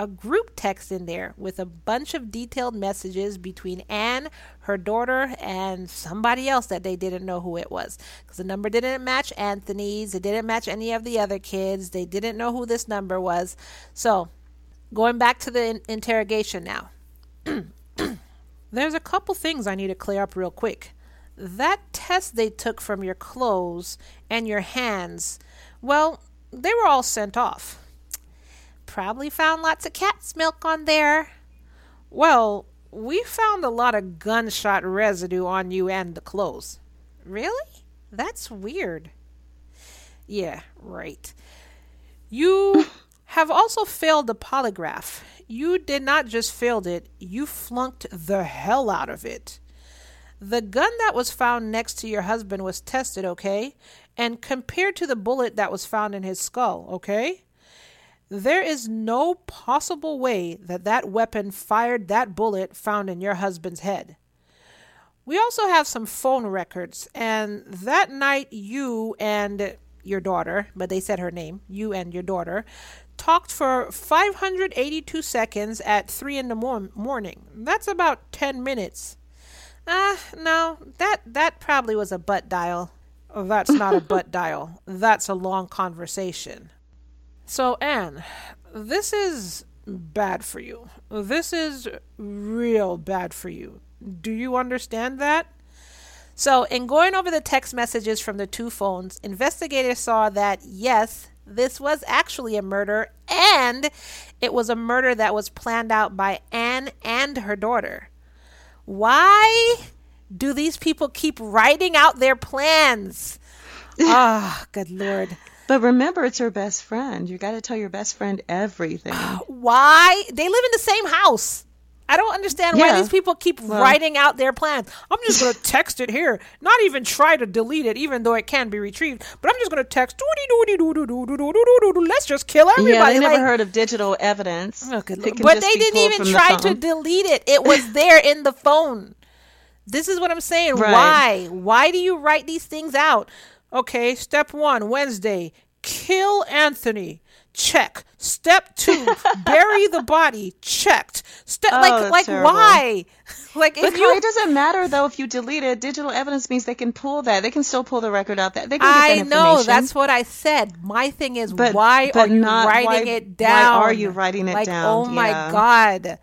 [SPEAKER 3] a group text in there with a bunch of detailed messages between Anne, her daughter, and somebody else that they didn't know who it was. Because the number didn't match Anthony's, it didn't match any of the other kids, they didn't know who this number was. So, going back to the in- interrogation now. *clears throat* There's a couple things I need to clear up real quick. That test they took from your clothes and your hands, well, they were all sent off. Probably found lots of cat's milk on there. Well, we found a lot of gunshot residue on you and the clothes. Really? That's weird. Yeah, right. You *laughs* have also failed the polygraph. You did not just failed it, you flunked the hell out of it. The gun that was found next to your husband was tested, okay? And compared to the bullet that was found in his skull, okay? There is no possible way that that weapon fired that bullet found in your husband's head. We also have some phone records, and that night you and your daughter, but they said her name, you and your daughter, talked for 582 seconds at 3 in the mor- morning. That's about 10 minutes. Ah, no, that that probably was a butt dial. Oh, that's not a butt *laughs* dial. That's a long conversation. So, Anne, this is bad for you. This is real bad for you. Do you understand that? So, in going over the text messages from the two phones, investigators saw that yes, this was actually a murder and it was a murder that was planned out by Anne and her daughter. Why do these people keep writing out their plans? *laughs* Ah, good lord.
[SPEAKER 4] But remember, it's her best friend. You got to tell your best friend everything. *gasps*
[SPEAKER 3] Why? They live in the same house. I don't understand
[SPEAKER 4] yeah.
[SPEAKER 3] why these people keep well, writing out their plans. I'm just going *laughs* to text it here, not even try to delete it, even though it can be retrieved. But I'm just going to text. Let's just kill everybody.
[SPEAKER 4] Yeah, they never
[SPEAKER 3] like,
[SPEAKER 4] heard of digital evidence.
[SPEAKER 3] Oh, but they didn't even try to delete it. It was there in the phone. This is what I'm saying.
[SPEAKER 4] Right.
[SPEAKER 3] Why? Why do you write these things out? Okay, step one, Wednesday, kill Anthony. Check. Step two, bury the body. Checked. Step
[SPEAKER 4] Oh,
[SPEAKER 3] like like
[SPEAKER 4] terrible.
[SPEAKER 3] why? *laughs* like if you
[SPEAKER 4] it doesn't matter though if you delete it. Digital evidence means they can pull that. They can still pull the record out. That they can
[SPEAKER 3] I
[SPEAKER 4] get that
[SPEAKER 3] know that's what I said. My thing is,
[SPEAKER 4] But-
[SPEAKER 3] why
[SPEAKER 4] but
[SPEAKER 3] are you
[SPEAKER 4] not-
[SPEAKER 3] writing
[SPEAKER 4] why-
[SPEAKER 3] it
[SPEAKER 4] why
[SPEAKER 3] down?
[SPEAKER 4] are you writing it
[SPEAKER 3] like,
[SPEAKER 4] down?
[SPEAKER 3] Oh my
[SPEAKER 4] Yeah.
[SPEAKER 3] god!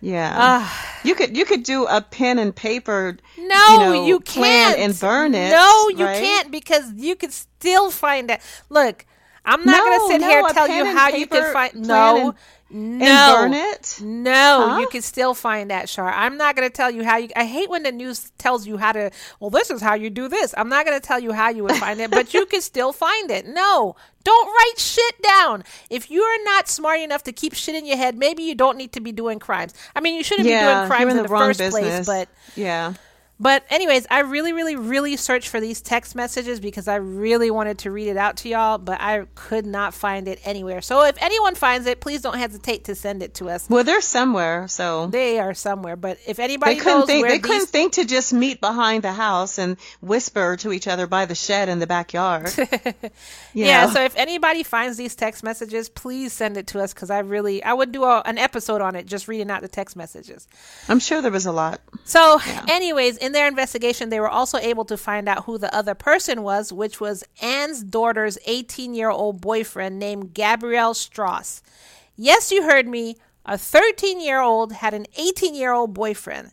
[SPEAKER 4] Yeah.
[SPEAKER 3] Ah.
[SPEAKER 4] you could you could do a pen and paper.
[SPEAKER 3] No,
[SPEAKER 4] you, know,
[SPEAKER 3] you can't
[SPEAKER 4] and burn it.
[SPEAKER 3] No, you
[SPEAKER 4] right?
[SPEAKER 3] can't because you could still find it. Look, I'm not
[SPEAKER 4] No,
[SPEAKER 3] gonna sit
[SPEAKER 4] no,
[SPEAKER 3] here and tell you how you can find. No,
[SPEAKER 4] and-
[SPEAKER 3] no,
[SPEAKER 4] And burn it.
[SPEAKER 3] No,
[SPEAKER 4] Huh?
[SPEAKER 3] you can still find that, Char. I'm not going to tell you how you. I hate when the news tells you how to. Well, this is how you do this. I'm not going to tell you how you would find it, but you can still find it. No, don't write shit down. If you're not smart enough to keep shit in your head, maybe you don't need to be doing crimes. I mean, you shouldn't be doing crimes
[SPEAKER 4] in,
[SPEAKER 3] in
[SPEAKER 4] the,
[SPEAKER 3] the, first
[SPEAKER 4] business.
[SPEAKER 3] place, but.
[SPEAKER 4] yeah.
[SPEAKER 3] But anyways, I really, really, really searched for these text messages because I really wanted to read it out to y'all, but I could not find it anywhere. So if anyone finds it, please don't hesitate to send it to us.
[SPEAKER 4] Well, they're somewhere, so
[SPEAKER 3] They are somewhere, but if anybody
[SPEAKER 4] they couldn't
[SPEAKER 3] knows
[SPEAKER 4] think
[SPEAKER 3] where
[SPEAKER 4] they
[SPEAKER 3] these,
[SPEAKER 4] couldn't think to just meet behind the house and whisper to each other by the shed in the backyard. *laughs*
[SPEAKER 3] Yeah.
[SPEAKER 4] know?
[SPEAKER 3] So if anybody finds these text messages, please send it to us because I really, I would do a, an episode on it, just reading out the text messages.
[SPEAKER 4] I'm sure there was a lot.
[SPEAKER 3] So, anyways, in their investigation, they were also able to find out who the other person was, which was Anne's daughter's 18 year old boyfriend named Gabriel Strauss. Yes, you heard me. A 13 year old had an 18 year old boyfriend.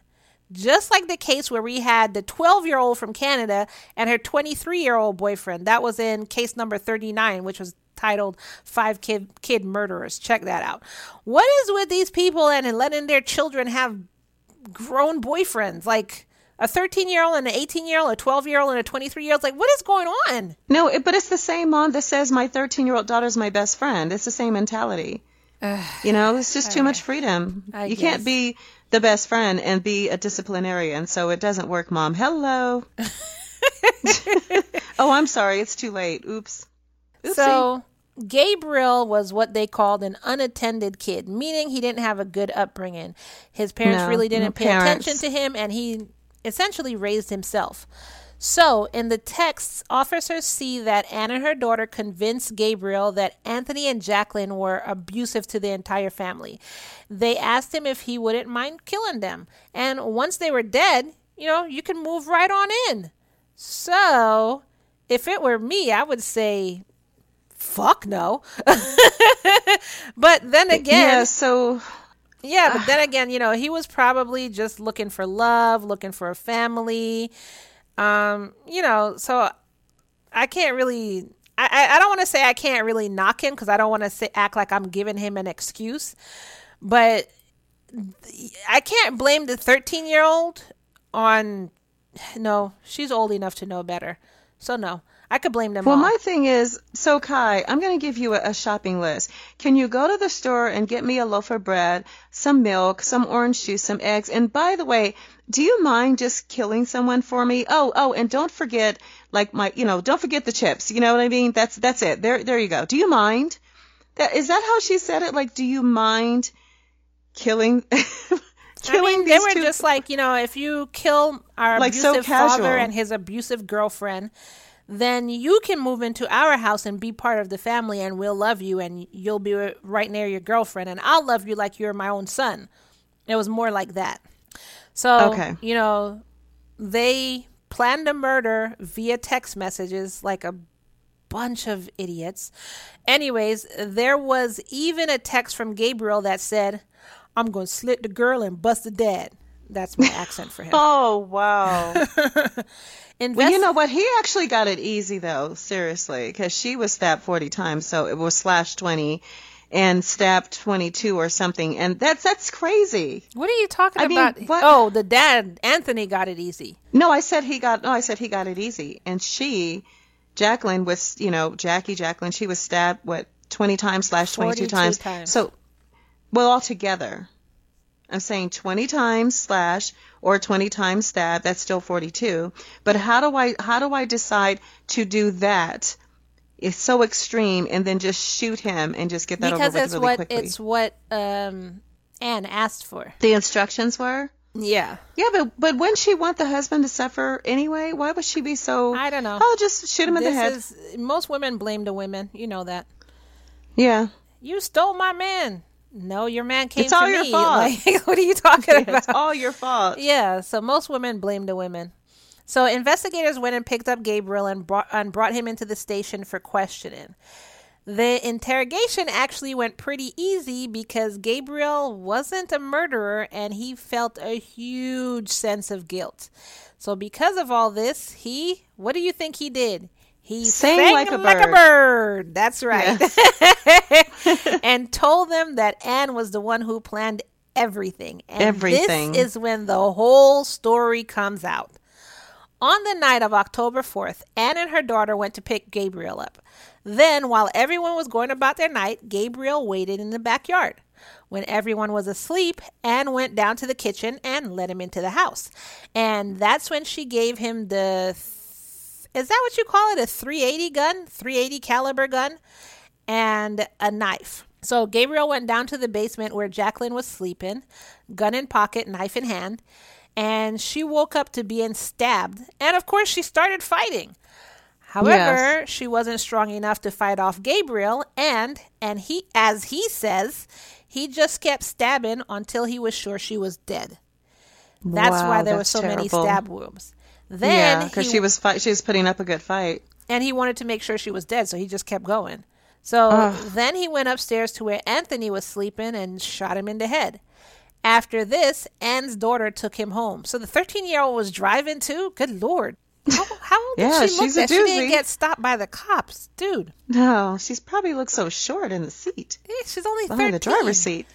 [SPEAKER 3] Just like the case where we had the 12 year old from Canada and her 23 year old boyfriend. That was in case number 39, which was titled Five Kid, Kid Murderers. Check that out. What is with these people and letting their children have grown boyfriends? Like a 13 year old and an 18 year old, a 12 year old and a 23 year old. Like, what is going on?
[SPEAKER 4] No, it, but it's the same mom that says my 13 year old daughter's my best friend. It's the same mentality. you know, it's just too much freedom.
[SPEAKER 3] I
[SPEAKER 4] you
[SPEAKER 3] guess.
[SPEAKER 4] can't be the best friend and be a disciplinarian, so it doesn't work, mom. Hello. *laughs* oh, I'm sorry. It's too late. Oops. Oopsie.
[SPEAKER 3] So Gabriel was what they called an unattended kid, meaning he didn't have a good upbringing. His parents
[SPEAKER 4] No,
[SPEAKER 3] really didn't
[SPEAKER 4] no
[SPEAKER 3] pay
[SPEAKER 4] parents.
[SPEAKER 3] attention to him, and he essentially raised himself. So, in the texts, officers see that Anne and her daughter convinced Gabriel that Anthony and Jacqueline were abusive to the entire family. They asked him if he wouldn't mind killing them. And once they were dead, you know, you can move right on in. So, if it were me, I would say, fuck no. *laughs* but then again,
[SPEAKER 4] yeah, so
[SPEAKER 3] yeah, but then again, you know, he was probably just looking for love, looking for a family. Um, you know, so I can't really I, I- don't want to say I can't really knock him because I don't want to act like I'm giving him an excuse. But I can't blame the 13 year old on no, she's old enough to know better. So no, I could blame them
[SPEAKER 4] Well,
[SPEAKER 3] all.
[SPEAKER 4] my thing is, so Kai, I'm going to give you a, a shopping list. Can you go to the store and get me a loaf of bread, some milk, some orange juice, some eggs? And by the way, do you mind just killing someone for me? Oh, oh, and don't forget, like my, you know, don't forget the chips. You know what I mean? That's that's it. There, there you go. Do you mind? That is that how she said it? Like, do you mind killing? killing *laughs*
[SPEAKER 3] I mean, they were
[SPEAKER 4] two-
[SPEAKER 3] just like, you know, if you kill our
[SPEAKER 4] Like, so
[SPEAKER 3] abusive father and his abusive girlfriend, then you can move into our house and be part of the family, and we'll love you, and you'll be right near your girlfriend, and I'll love you like you're my own son. It was more like that. So,
[SPEAKER 4] Okay.
[SPEAKER 3] you know, they planned a murder via text messages like a bunch of idiots. Anyways, there was even a text from Gabriel that said, I'm going to slit the girl and bust the dad. That's my accent for him. *laughs*
[SPEAKER 4] Oh wow. *laughs*
[SPEAKER 3] Invest-
[SPEAKER 4] Well, you know what? He actually got it easy though, seriously, because she was stabbed 40 times, so it was slash 20 and stabbed 22 or something, and that's that's crazy.
[SPEAKER 3] what are you talking
[SPEAKER 4] I mean,
[SPEAKER 3] about?
[SPEAKER 4] what-
[SPEAKER 3] Oh, the dad, Anthony, got it easy.
[SPEAKER 4] No, I said he got. No, I said he got it easy, and she, Jacqueline was, you know, Jackie Jacqueline, she was stabbed what 20 times slash 22 times.
[SPEAKER 3] times.
[SPEAKER 4] So, well, altogether, I'm saying 20 times slash or 20 times that, that's still 42. But how do I how do I decide to do that? It's so extreme, and then just shoot him and just get that
[SPEAKER 3] Because
[SPEAKER 4] over with
[SPEAKER 3] it's
[SPEAKER 4] really
[SPEAKER 3] what
[SPEAKER 4] quickly.
[SPEAKER 3] it's what um Anne asked for.
[SPEAKER 4] the instructions were.
[SPEAKER 3] Yeah.
[SPEAKER 4] Yeah, but but wouldn't she want the husband to suffer anyway? Why would she be so?
[SPEAKER 3] I don't know.
[SPEAKER 4] Oh, just shoot him in the head.
[SPEAKER 3] Is most women blame the women. You know that.
[SPEAKER 4] Yeah.
[SPEAKER 3] You stole my man. No, your man came
[SPEAKER 4] It's all
[SPEAKER 3] to
[SPEAKER 4] your
[SPEAKER 3] me. *laughs*
[SPEAKER 4] fault.
[SPEAKER 3] Like, what are you talking about?
[SPEAKER 4] It's all your fault.
[SPEAKER 3] Yeah, so most women blame the women. So investigators went and picked up Gabriel and brought and brought him into the station for questioning. The interrogation actually went pretty easy because Gabriel wasn't a murderer and he felt a huge sense of guilt. So because of all this, he what do you think he did? He
[SPEAKER 4] Sang
[SPEAKER 3] sang
[SPEAKER 4] like a
[SPEAKER 3] like a
[SPEAKER 4] bird.
[SPEAKER 3] That's right. *laughs* *laughs* and told them that Anne was the one who planned everything. And
[SPEAKER 4] Everything.
[SPEAKER 3] This is when the whole story comes out. On the night of October 4th, Anne and her daughter went to pick Gabriel up. Then, while everyone was going about their night, Gabriel waited in the backyard. When everyone was asleep, Anne went down to the kitchen and let him into the house. And that's when she gave him the is that what you call it? A 380 gun? 380 caliber gun? And a knife. So Gabriel went down to the basement where Jacqueline was sleeping, gun in pocket, knife in hand, and she woke up to being stabbed. And of course, she started fighting. However, she wasn't strong enough to fight off Gabriel, and and he, as he says, he just kept stabbing until he was sure she was dead. That's
[SPEAKER 4] Wow,
[SPEAKER 3] why there were so many stab wounds. Then
[SPEAKER 4] yeah, because
[SPEAKER 3] he-
[SPEAKER 4] she was fight. She was putting up a good fight.
[SPEAKER 3] and he wanted to make sure she was dead, so he just kept going. So
[SPEAKER 4] Ugh.
[SPEAKER 3] then he went upstairs to where Anthony was sleeping and shot him in the head. After this, Anne's daughter took him home. So the 13 year old was driving too? Good lord. How, how old
[SPEAKER 4] Yeah,
[SPEAKER 3] did she look
[SPEAKER 4] she's a
[SPEAKER 3] that she didn't get stopped by the cops? Dude,
[SPEAKER 4] No, she's probably looked so short in the seat
[SPEAKER 3] eh, she's only 13.
[SPEAKER 4] behind the driver's seat.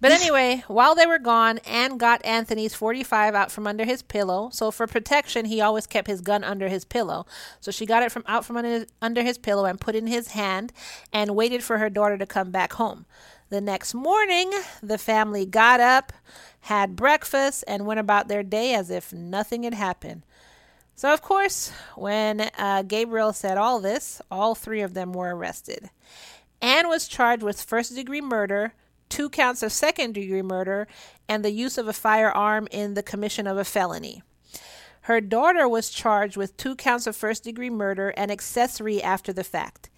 [SPEAKER 3] But anyway, while they were gone, Anne got Anthony's 45 out from under his pillow. So for protection, he always kept his gun under his pillow. So she got it from out from under his, under his pillow and put it in his hand and waited for her daughter to come back home. The next morning, the family got up, had breakfast, and went about their day as if nothing had happened. So, of course, when uh, Gabriel said all this, all three of them were arrested. Anne was charged with first degree murder, two counts of second degree murder, and the use of a firearm in the commission of a felony. Her daughter was charged with two counts of first degree murder and accessory after the fact.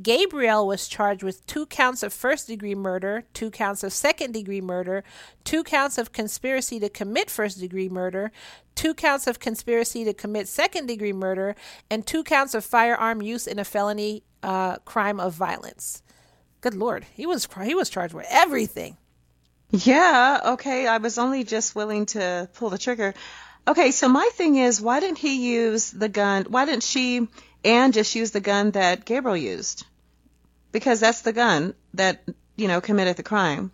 [SPEAKER 3] Gabriel was charged with two counts of first degree murder, two counts of second degree murder, two counts of conspiracy to commit first degree murder, two counts of conspiracy to commit second degree murder, and two counts of firearm use in a felony uh, crime of violence. Good lord, he was he was charged with everything.
[SPEAKER 4] Yeah, okay. I was only just willing to pull the trigger. Okay, so my thing is, why didn't he use the gun? Why didn't she and just use the gun that Gabriel used? Because that's the gun that you know committed the crime.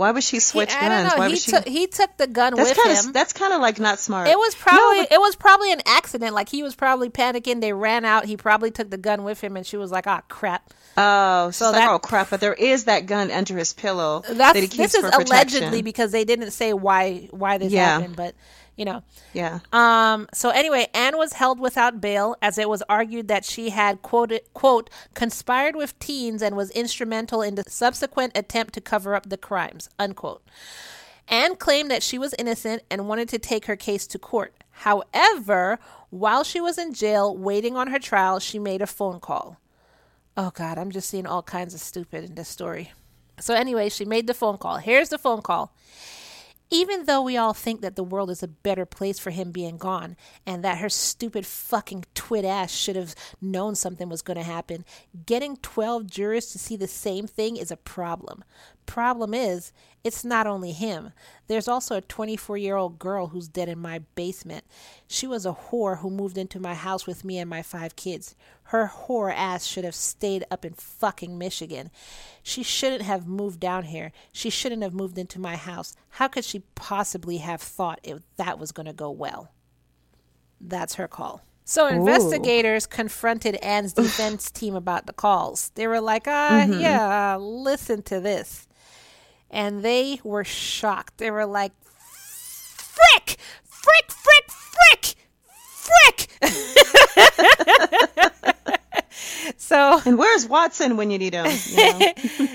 [SPEAKER 4] Why would she
[SPEAKER 3] He-
[SPEAKER 4] switch
[SPEAKER 3] don't
[SPEAKER 4] guns?
[SPEAKER 3] know.
[SPEAKER 4] Why
[SPEAKER 3] he
[SPEAKER 4] she?
[SPEAKER 3] took he took the gun
[SPEAKER 4] that's
[SPEAKER 3] with
[SPEAKER 4] kind
[SPEAKER 3] him.
[SPEAKER 4] that's kind of like not smart.
[SPEAKER 3] It was
[SPEAKER 4] No,
[SPEAKER 3] probably
[SPEAKER 4] but-
[SPEAKER 3] it was probably an accident. Like he was probably panicking. They ran out. He probably took the gun with him, and she was like, "Ah, crap."
[SPEAKER 4] Oh, so
[SPEAKER 3] So
[SPEAKER 4] like,
[SPEAKER 3] that-
[SPEAKER 4] oh crap! But there is that gun under his pillow
[SPEAKER 3] That's
[SPEAKER 4] that he keeps
[SPEAKER 3] this is allegedly because they didn't say why why this
[SPEAKER 4] Yeah.
[SPEAKER 3] happened, but you know.
[SPEAKER 4] yeah.
[SPEAKER 3] Um, so anyway, Anne was held without bail as it was argued that she had quoted, quote, conspired with teens and was instrumental in the subsequent attempt to cover up the crimes, unquote. Anne claimed that she was innocent and wanted to take her case to court. However, while she was in jail waiting on her trial, she made a phone call. Oh God, I'm just seeing all kinds of stupid in this story. So anyway, she made the phone call. Here's the phone call. Even though we all think that the world is a better place for him being gone and that her stupid fucking twit ass should have known something was going to happen, getting 12 jurors to see the same thing is a problem. Problem is, it's not only him. There's also a 24 year old girl who's dead in my basement. She was a whore who moved into my house with me and my five kids. Her whore ass should have stayed up in fucking Michigan. She shouldn't have moved down here. She shouldn't have moved into my house. How could she possibly have thought if that was going to go well? That's her call. So investigators confronted Anne's defense *laughs* team about the calls. They were like, "Ah, yeah, listen to this." And they were shocked. They were like, "Frick! Frick, frick, frick! Frick!" *laughs* so
[SPEAKER 4] And where's Watson when you need him? You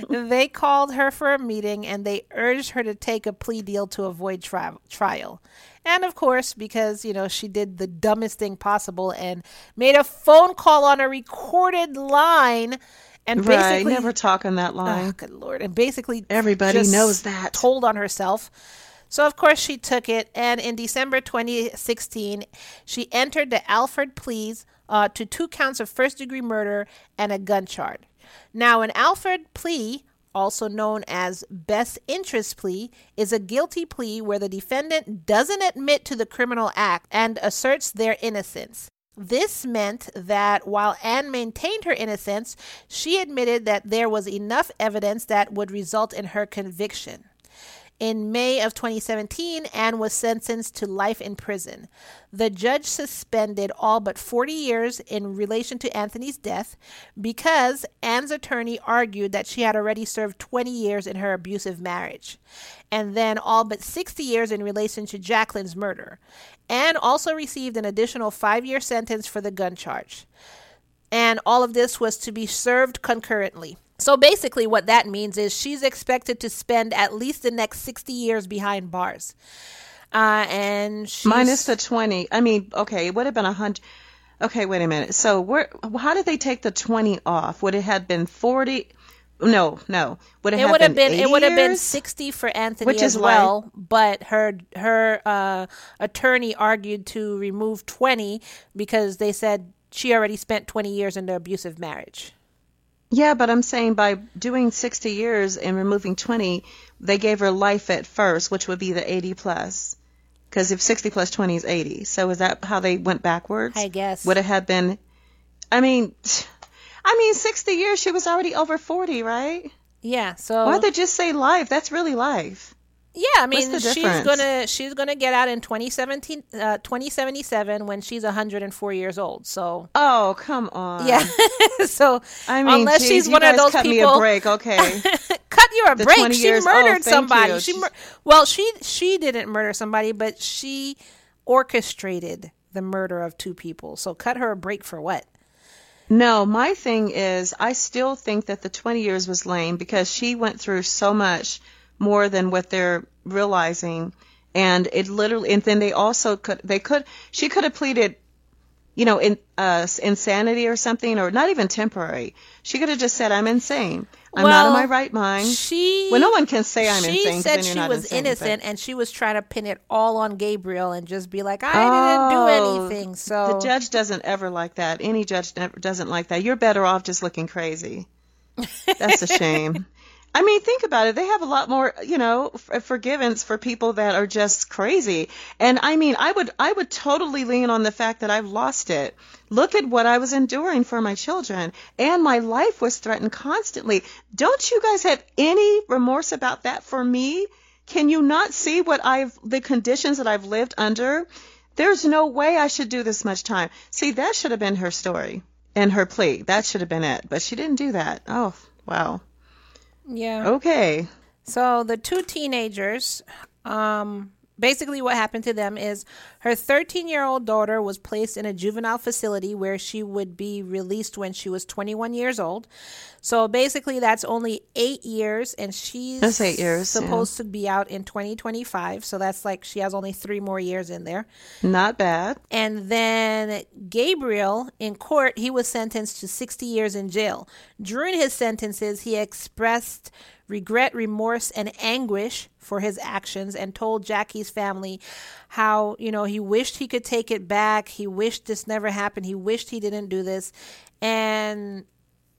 [SPEAKER 4] know? *laughs*
[SPEAKER 3] they called her for a meeting and they urged her to take a plea deal to avoid tri- trial. And of course, because, you know, she did the dumbest thing possible and made a phone call on a recorded line and
[SPEAKER 4] right,
[SPEAKER 3] basically
[SPEAKER 4] never talk on that line.
[SPEAKER 3] Oh, good lord! And basically,
[SPEAKER 4] Everybody knows that.
[SPEAKER 3] Told on herself. So of course she took it, and in December 2016, she entered the Alford pleas uh, to two counts of first-degree murder and a gun charge. Now, an Alford plea, also known as best interest plea, is a guilty plea where the defendant doesn't admit to the criminal act and asserts their innocence. This meant that while Anne maintained her innocence, she admitted that there was enough evidence that would result in her conviction. In May of 2017, Anne was sentenced to life in prison. The judge suspended all but 40 years in relation to Anthony's death because Anne's attorney argued that she had already served 20 years in her abusive marriage, and then all but 60 years in relation to Jacqueline's murder. Anne also received an additional five year sentence for the gun charge. And all of this was to be served concurrently. So basically, what that means is she's expected to spend at least the next 60 years behind bars. Uh, and she's,
[SPEAKER 4] Minus the 20. I mean, okay, it would have been a hundred. Okay, wait a minute. So where? How did they take the 20 off? Would it have been 40? No, no. Would it,
[SPEAKER 3] it would have
[SPEAKER 4] been?
[SPEAKER 3] been it would have been 60 for Anthony
[SPEAKER 4] Which
[SPEAKER 3] as
[SPEAKER 4] is
[SPEAKER 3] well, but her her uh, attorney argued to remove 20 because they said she already spent 20 years in the abusive marriage.
[SPEAKER 4] Yeah, but I'm saying by doing 60 years and removing 20, they gave her life at first, which would be the 80 plus. Because if 60 plus 20 is 80, so is that how they went backwards?
[SPEAKER 3] I guess.
[SPEAKER 4] Would it have been? I mean, I mean, 60 years. She was already over 40, right?
[SPEAKER 3] Yeah, so
[SPEAKER 4] Why'd they just say life? That's really life.
[SPEAKER 3] Yeah, I mean, she's gonna she's gonna get out in 2017, uh, 2077 when she's 104 years old. So
[SPEAKER 4] Oh, come on.
[SPEAKER 3] yeah, *laughs* so
[SPEAKER 4] I mean,
[SPEAKER 3] unless
[SPEAKER 4] geez,
[SPEAKER 3] she's one of those
[SPEAKER 4] cut
[SPEAKER 3] people,
[SPEAKER 4] me a break, okay? *laughs*
[SPEAKER 3] cut you a
[SPEAKER 4] The
[SPEAKER 3] break. She
[SPEAKER 4] years- oh,
[SPEAKER 3] murdered
[SPEAKER 4] thank
[SPEAKER 3] somebody.
[SPEAKER 4] you.
[SPEAKER 3] She
[SPEAKER 4] She-
[SPEAKER 3] mur- well, she she didn't murder somebody, but she orchestrated the murder of two people. So cut her a break for what?
[SPEAKER 4] No, my thing is, I still think that the 20 years was lame because she went through so much more than what they're realizing. And it literally, and then they also could, they could, she could have pleaded, you know, in, uh, insanity or something, or not even temporary. She could have just said, I'm insane. I'm not in my right mind.
[SPEAKER 3] She
[SPEAKER 4] well, no one can say I'm insane.
[SPEAKER 3] she
[SPEAKER 4] insane 'cause
[SPEAKER 3] said she was
[SPEAKER 4] insane, but-
[SPEAKER 3] innocent, and she was trying to pin it all on Gabriel and just be like, I
[SPEAKER 4] Oh,
[SPEAKER 3] didn't do anything. So
[SPEAKER 4] The judge doesn't ever like that. Any judge never doesn't like that. You're better off just looking crazy. That's a shame. *laughs* I mean, think about it. They have a lot more, you know, f- uh, forgivance for people that are just crazy. And I mean, I would, I would totally lean on the fact that I've lost it. Look at what I was enduring for my children, and my life was threatened constantly. Don't you guys have any remorse about that for me? Can you not see what I've, the conditions that I've lived under? There's no way I should do this much time. See, that should have been her story and her plea. That should have been it. But she didn't do that. Oh, wow.
[SPEAKER 3] Yeah.
[SPEAKER 4] Okay.
[SPEAKER 3] So the two teenagers, um, basically what happened to them is her 13 year old daughter was placed in a juvenile facility where she would be released when she was 21 years old. So basically that's only eight years, and she's
[SPEAKER 4] That's eight years, yeah.
[SPEAKER 3] supposed to be out in 2025. So that's like she has only three more years in there.
[SPEAKER 4] Not bad.
[SPEAKER 3] And then Gabriel, in court, he was sentenced to 60 years in jail. During his sentences, he expressed regret, remorse, and anguish for his actions and told Jackie's family how, you know, he wished he could take it back. He wished this never happened. He wished he didn't do this. And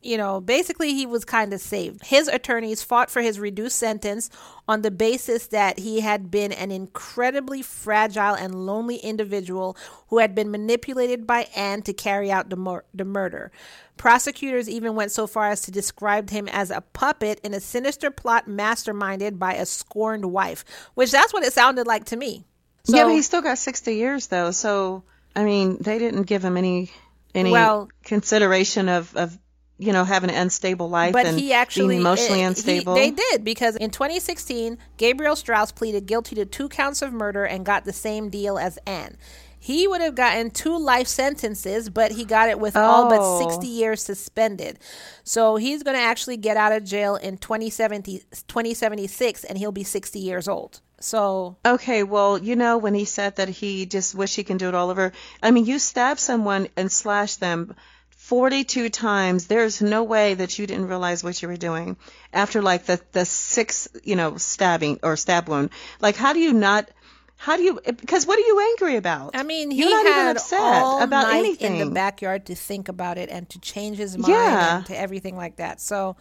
[SPEAKER 3] you know, basically he was kind of saved. His attorneys fought for his reduced sentence on the basis that he had been an incredibly fragile and lonely individual who had been manipulated by Anne to carry out the, mur- the murder. Prosecutors even went so far as to describe him as a puppet in a sinister plot masterminded by a scorned wife, which that's what it sounded like to me. So,
[SPEAKER 4] yeah, but he still got 60 years though. So, I mean, they didn't give him any any
[SPEAKER 3] Well-
[SPEAKER 4] consideration of of you know having an unstable life
[SPEAKER 3] but
[SPEAKER 4] and
[SPEAKER 3] he actually
[SPEAKER 4] being emotionally
[SPEAKER 3] he-
[SPEAKER 4] unstable.
[SPEAKER 3] they did because in 2016, Gabriel Strauss pleaded guilty to two counts of murder and got the same deal as Anne. He would have gotten two life sentences, but he got it with all but
[SPEAKER 4] Oh.
[SPEAKER 3] 60 years suspended. So he's going to actually get out of jail in 2070, 2076 and he'll be 60 years old. So
[SPEAKER 4] Okay, well, you know, when he said that he just wish he can do it all over, I mean, you stab someone and slash them 42 times. There's no way that you didn't realize what you were doing after like the the sixth, you know, stabbing or stab wound. Like, how do you not? How do you? Because what are you angry about?
[SPEAKER 3] I mean, he
[SPEAKER 4] You're not even upset
[SPEAKER 3] all
[SPEAKER 4] about
[SPEAKER 3] night
[SPEAKER 4] anything.
[SPEAKER 3] in the backyard to think about it and to change his mind
[SPEAKER 4] Yeah.
[SPEAKER 3] and to everything like that. So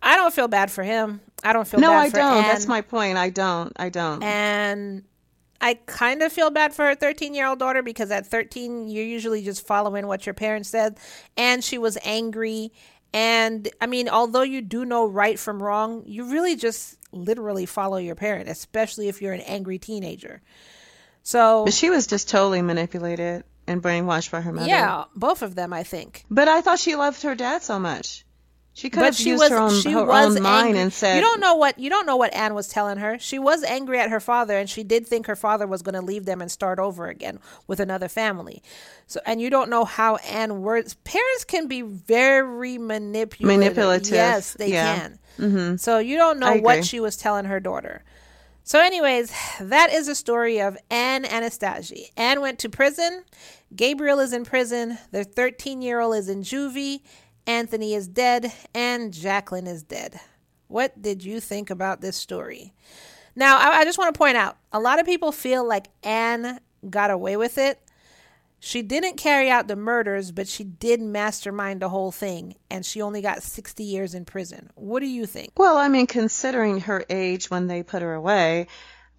[SPEAKER 3] I don't feel bad for him. I don't feel
[SPEAKER 4] no,
[SPEAKER 3] bad
[SPEAKER 4] I don't.
[SPEAKER 3] Anne.
[SPEAKER 4] That's my point. I don't. I don't.
[SPEAKER 3] and I kind of feel bad for her 13 year old daughter because at 13, you're usually just following what your parents said. And she was angry. And I mean, although you do know right from wrong, you really just literally follow your parent, especially if you're an angry teenager. So,
[SPEAKER 4] But she was just totally manipulated and brainwashed by her mother.
[SPEAKER 3] yeah, both of them, I think.
[SPEAKER 4] But I thought she loved her dad so much. She could
[SPEAKER 3] but
[SPEAKER 4] have
[SPEAKER 3] she
[SPEAKER 4] used
[SPEAKER 3] was
[SPEAKER 4] her own,
[SPEAKER 3] she
[SPEAKER 4] her
[SPEAKER 3] was
[SPEAKER 4] own mind
[SPEAKER 3] angry.
[SPEAKER 4] and said,
[SPEAKER 3] you don't know what you don't know what Anne was telling her. She was angry at her father, and she did think her father was going to leave them and start over again with another family. So, and you don't know how Anne words. Parents can be very manipulative.
[SPEAKER 4] Manipulative,
[SPEAKER 3] Yes, they
[SPEAKER 4] yeah.
[SPEAKER 3] can. Mm-hmm. So you don't know what she was telling her daughter. So, anyways, that is the story of Anne Anastasi. Anne went to prison. Gabriel is in prison. Their 13 year old is in juvie. Anthony is dead. And Jacqueline is dead. What did you think about this story? Now, I, I just want to point out a lot of people feel like Anne got away with it. She didn't carry out the murders, but she did mastermind the whole thing, and she only got 60 years in prison. What do you think?
[SPEAKER 4] Well, I mean, considering her age when they put her away,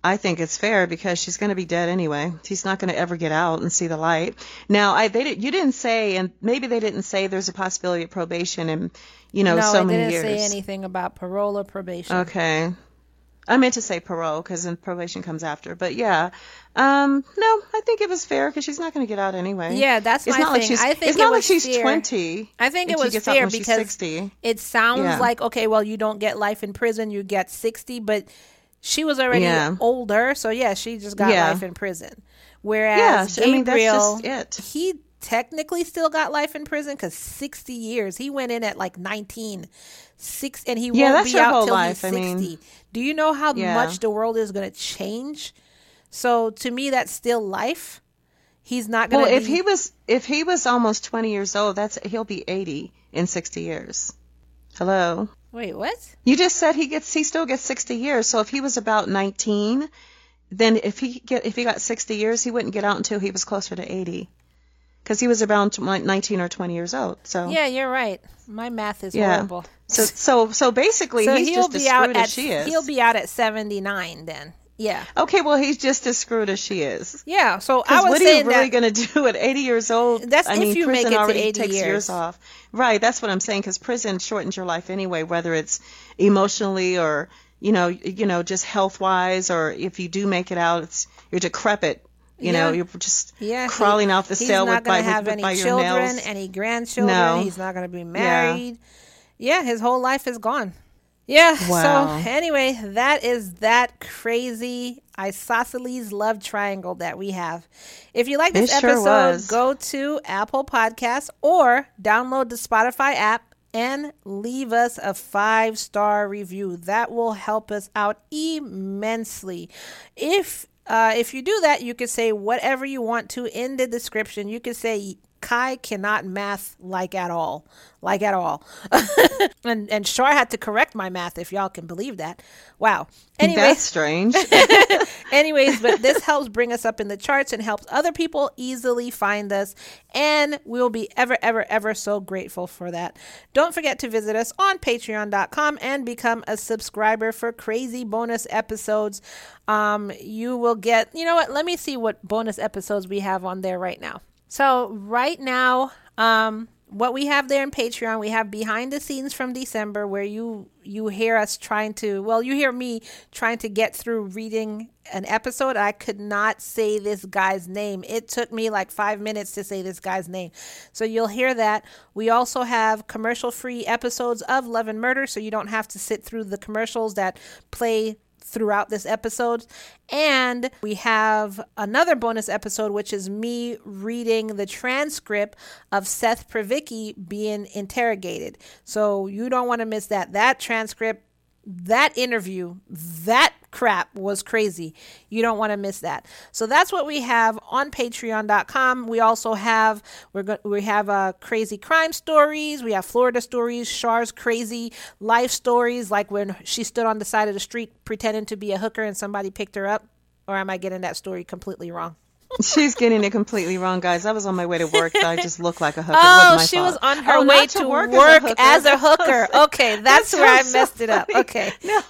[SPEAKER 4] I think it's fair because she's going to be dead anyway. She's not going to ever get out and see the light. Now, I they you didn't say, and maybe they didn't say there's a possibility of probation in, you know,
[SPEAKER 3] no,
[SPEAKER 4] so
[SPEAKER 3] it
[SPEAKER 4] many
[SPEAKER 3] didn't say anything about parole or probation.
[SPEAKER 4] Okay. I meant to say parole because then probation comes after. But yeah, um, no, I think it was fair because she's not going to get out anyway.
[SPEAKER 3] Yeah, that's
[SPEAKER 4] it's
[SPEAKER 3] my
[SPEAKER 4] not like
[SPEAKER 3] thing.
[SPEAKER 4] she's,
[SPEAKER 3] I think
[SPEAKER 4] it's
[SPEAKER 3] it
[SPEAKER 4] not like she's
[SPEAKER 3] fair.
[SPEAKER 4] 20.
[SPEAKER 3] I think it
[SPEAKER 4] and
[SPEAKER 3] was fair because
[SPEAKER 4] 60.
[SPEAKER 3] it sounds
[SPEAKER 4] Yeah.
[SPEAKER 3] like okay, well, you don't get life in prison, you get 60, but she was already
[SPEAKER 4] Yeah.
[SPEAKER 3] older, so yeah, she just got
[SPEAKER 4] Yeah.
[SPEAKER 3] life in prison. Whereas
[SPEAKER 4] Yeah, sh- I mean, that's
[SPEAKER 3] Gabriel,
[SPEAKER 4] just it.
[SPEAKER 3] he technically still got life in prison because 60 years. He went in at like 19, six, and he
[SPEAKER 4] Yeah,
[SPEAKER 3] won't be out till
[SPEAKER 4] life. I
[SPEAKER 3] he's
[SPEAKER 4] mean,
[SPEAKER 3] 60. Do you know how
[SPEAKER 4] Yeah.
[SPEAKER 3] much the world is going to change? So to me, that's still life. He's not going to.
[SPEAKER 4] Well,
[SPEAKER 3] to
[SPEAKER 4] if he was if he was almost 20 years old, that's he'll be 80 in 60 years. Hello.
[SPEAKER 3] Wait, what?
[SPEAKER 4] You just said he gets he still gets 60 years. So if he was about 19, then if he get if he got 60 years, he wouldn't get out until he was closer to 80. Cuz he was around tw- 19 or 20 years old. So
[SPEAKER 3] Yeah, you're right. My math is
[SPEAKER 4] Yeah.
[SPEAKER 3] horrible.
[SPEAKER 4] So so so basically
[SPEAKER 3] So
[SPEAKER 4] he's
[SPEAKER 3] he'll
[SPEAKER 4] just as
[SPEAKER 3] be out at
[SPEAKER 4] as she is.
[SPEAKER 3] he'll be out at 79 then. Yeah.
[SPEAKER 4] Okay, well he's just as screwed as she is.
[SPEAKER 3] Yeah, so I was
[SPEAKER 4] what are you really going to do *laughs* at 80 years old?
[SPEAKER 3] That's
[SPEAKER 4] I
[SPEAKER 3] if
[SPEAKER 4] mean,
[SPEAKER 3] you make
[SPEAKER 4] prison
[SPEAKER 3] it to 80
[SPEAKER 4] takes
[SPEAKER 3] years.
[SPEAKER 4] off. Right, that's what I'm saying. Because prison shortens your life anyway, whether it's emotionally or you know, you know, just health wise, or if you do make it out, it's you're decrepit. You know, you're just
[SPEAKER 3] yeah, he-
[SPEAKER 4] crawling out the cell with by,
[SPEAKER 3] have
[SPEAKER 4] with,
[SPEAKER 3] any
[SPEAKER 4] by your
[SPEAKER 3] children,
[SPEAKER 4] nails.
[SPEAKER 3] any grandchildren.
[SPEAKER 4] No.
[SPEAKER 3] He's not going to be married. Yeah. his whole life is gone. Yeah.
[SPEAKER 4] Wow.
[SPEAKER 3] So anyway, that is that crazy isosceles love triangle that we have. If you like this
[SPEAKER 4] sure
[SPEAKER 3] episode,
[SPEAKER 4] was.
[SPEAKER 3] go to Apple Podcasts or download the Spotify app and leave us a five star review. That will help us out immensely. If uh, if you do that, you can say whatever you want to in the description. You can say Kai cannot math like at all, like at all. *laughs* and and Shar had to correct my math, if y'all can believe that. Wow. Anyway,
[SPEAKER 4] That's strange. *laughs* *laughs*
[SPEAKER 3] Anyways, but this helps bring us up in the charts and helps other people easily find us. And we'll be ever, ever, ever so grateful for that. Don't forget to visit us on patreon.com and become a subscriber for crazy bonus episodes. Um, you will get, you know what? Let me see what bonus episodes we have on there right now. So, right now, um, what we have there in Patreon, we have behind the scenes from December where you you hear us trying to well, you hear me trying to get through reading an episode. I could not say this guy's name. It took me like 5 minutes to say this guy's name. So you'll hear that. We also have commercial-free episodes of Love and Murder so you don't have to sit through the commercials that play throughout this episode. And we have another bonus episode, which is me reading the transcript of Seth Privacky being interrogated. So you don't want to miss that. That transcript that interview, that crap was crazy. You don't want to miss that. So that's what we have on patreon.com. We also have we're go- we have uh, crazy crime stories, we have Florida stories, Char's crazy life stories like when she stood on the side of the street pretending to be a hooker and somebody picked her up. Or am I getting that story completely wrong?
[SPEAKER 4] She's getting it completely wrong, guys. I was on my way to work. So I just looked like a hooker.
[SPEAKER 3] Oh,
[SPEAKER 4] she
[SPEAKER 3] fault.
[SPEAKER 4] was
[SPEAKER 3] on her oh, way to, to work, work, as a hooker. As a hooker. *laughs* Okay, that's, that's where I messed it up. Okay. *laughs* No,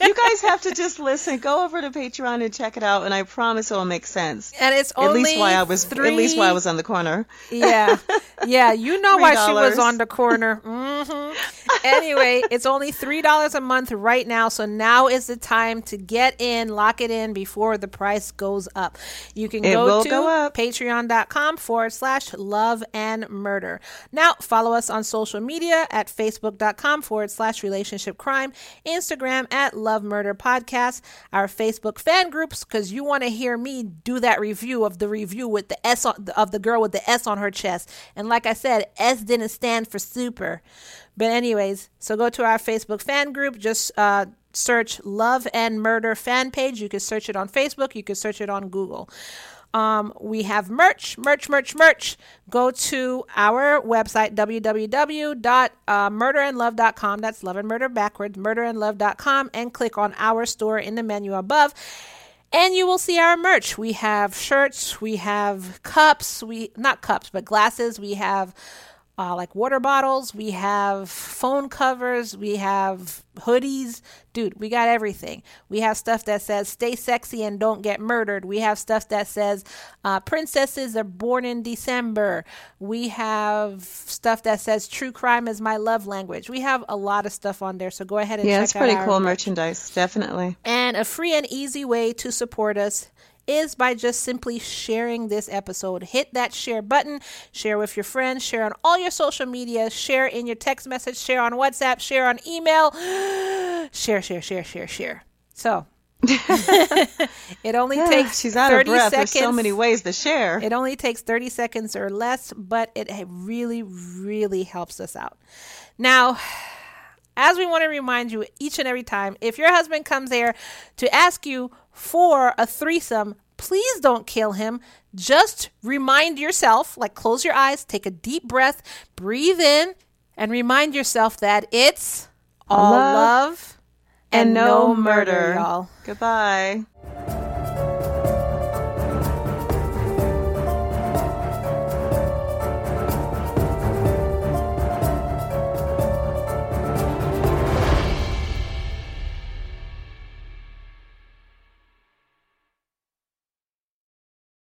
[SPEAKER 4] you guys have to just listen. Go over to Patreon and check it out, and I promise it will make sense.
[SPEAKER 3] And it's only
[SPEAKER 4] at least why I was
[SPEAKER 3] three...
[SPEAKER 4] at least why I was on the corner.
[SPEAKER 3] Yeah, yeah. You know why she was on the corner. Mm-hmm. Anyway, it's only three dollars a month right now, so now is the time to get in, lock it in before the price goes up. You can
[SPEAKER 4] it
[SPEAKER 3] go
[SPEAKER 4] to go
[SPEAKER 3] patreon.com forward slash love and murder. Now follow us on social media at facebook.com forward slash relationship crime, Instagram at love Murder podcast, our Facebook fan groups, because you want to hear me do that review of the review with the S on, of the girl with the S on her chest. And like I said, S didn't stand for super. But anyways, so go to our Facebook fan group. Just uh, search Love and Murder fan page. You can search it on Facebook. You can search it on Google. Um, we have merch, merch, merch, merch. Go to our website, www.murderandlove.com. That's love and murder backwards, murderandlove.com, and click on our store in the menu above. And you will see our merch. We have shirts, we have cups, we not cups, but glasses. We have uh, like water bottles. We have phone covers. We have hoodies. Dude, we got everything. We have stuff that says stay sexy and don't get murdered. We have stuff that says uh, princesses are born in December. We have stuff that says true crime is my love language. We have a lot of stuff on there. So go ahead and check it out.
[SPEAKER 4] yeah,
[SPEAKER 3] check
[SPEAKER 4] it's pretty cool
[SPEAKER 3] merch.
[SPEAKER 4] merchandise. Definitely.
[SPEAKER 3] And a free and easy way to support us is by just simply sharing this episode. Hit that share button, share with your friends, share on all your social media, share in your text message, share on WhatsApp, share on email. *gasps* share, share, share, share, share. So, *laughs* it only takes
[SPEAKER 4] she's out
[SPEAKER 3] 30
[SPEAKER 4] of breath.
[SPEAKER 3] seconds.
[SPEAKER 4] There's so many ways to share.
[SPEAKER 3] It only takes 30 seconds or less, but it really, really helps us out. Now, *sighs* as we want to remind you each and every time, if your husband comes there to ask you for a threesome, please don't kill him. Just remind yourself, like close your eyes, take a deep breath, breathe in, and remind yourself that it's all love, love and, and, no murder, murder y'all.
[SPEAKER 4] Goodbye.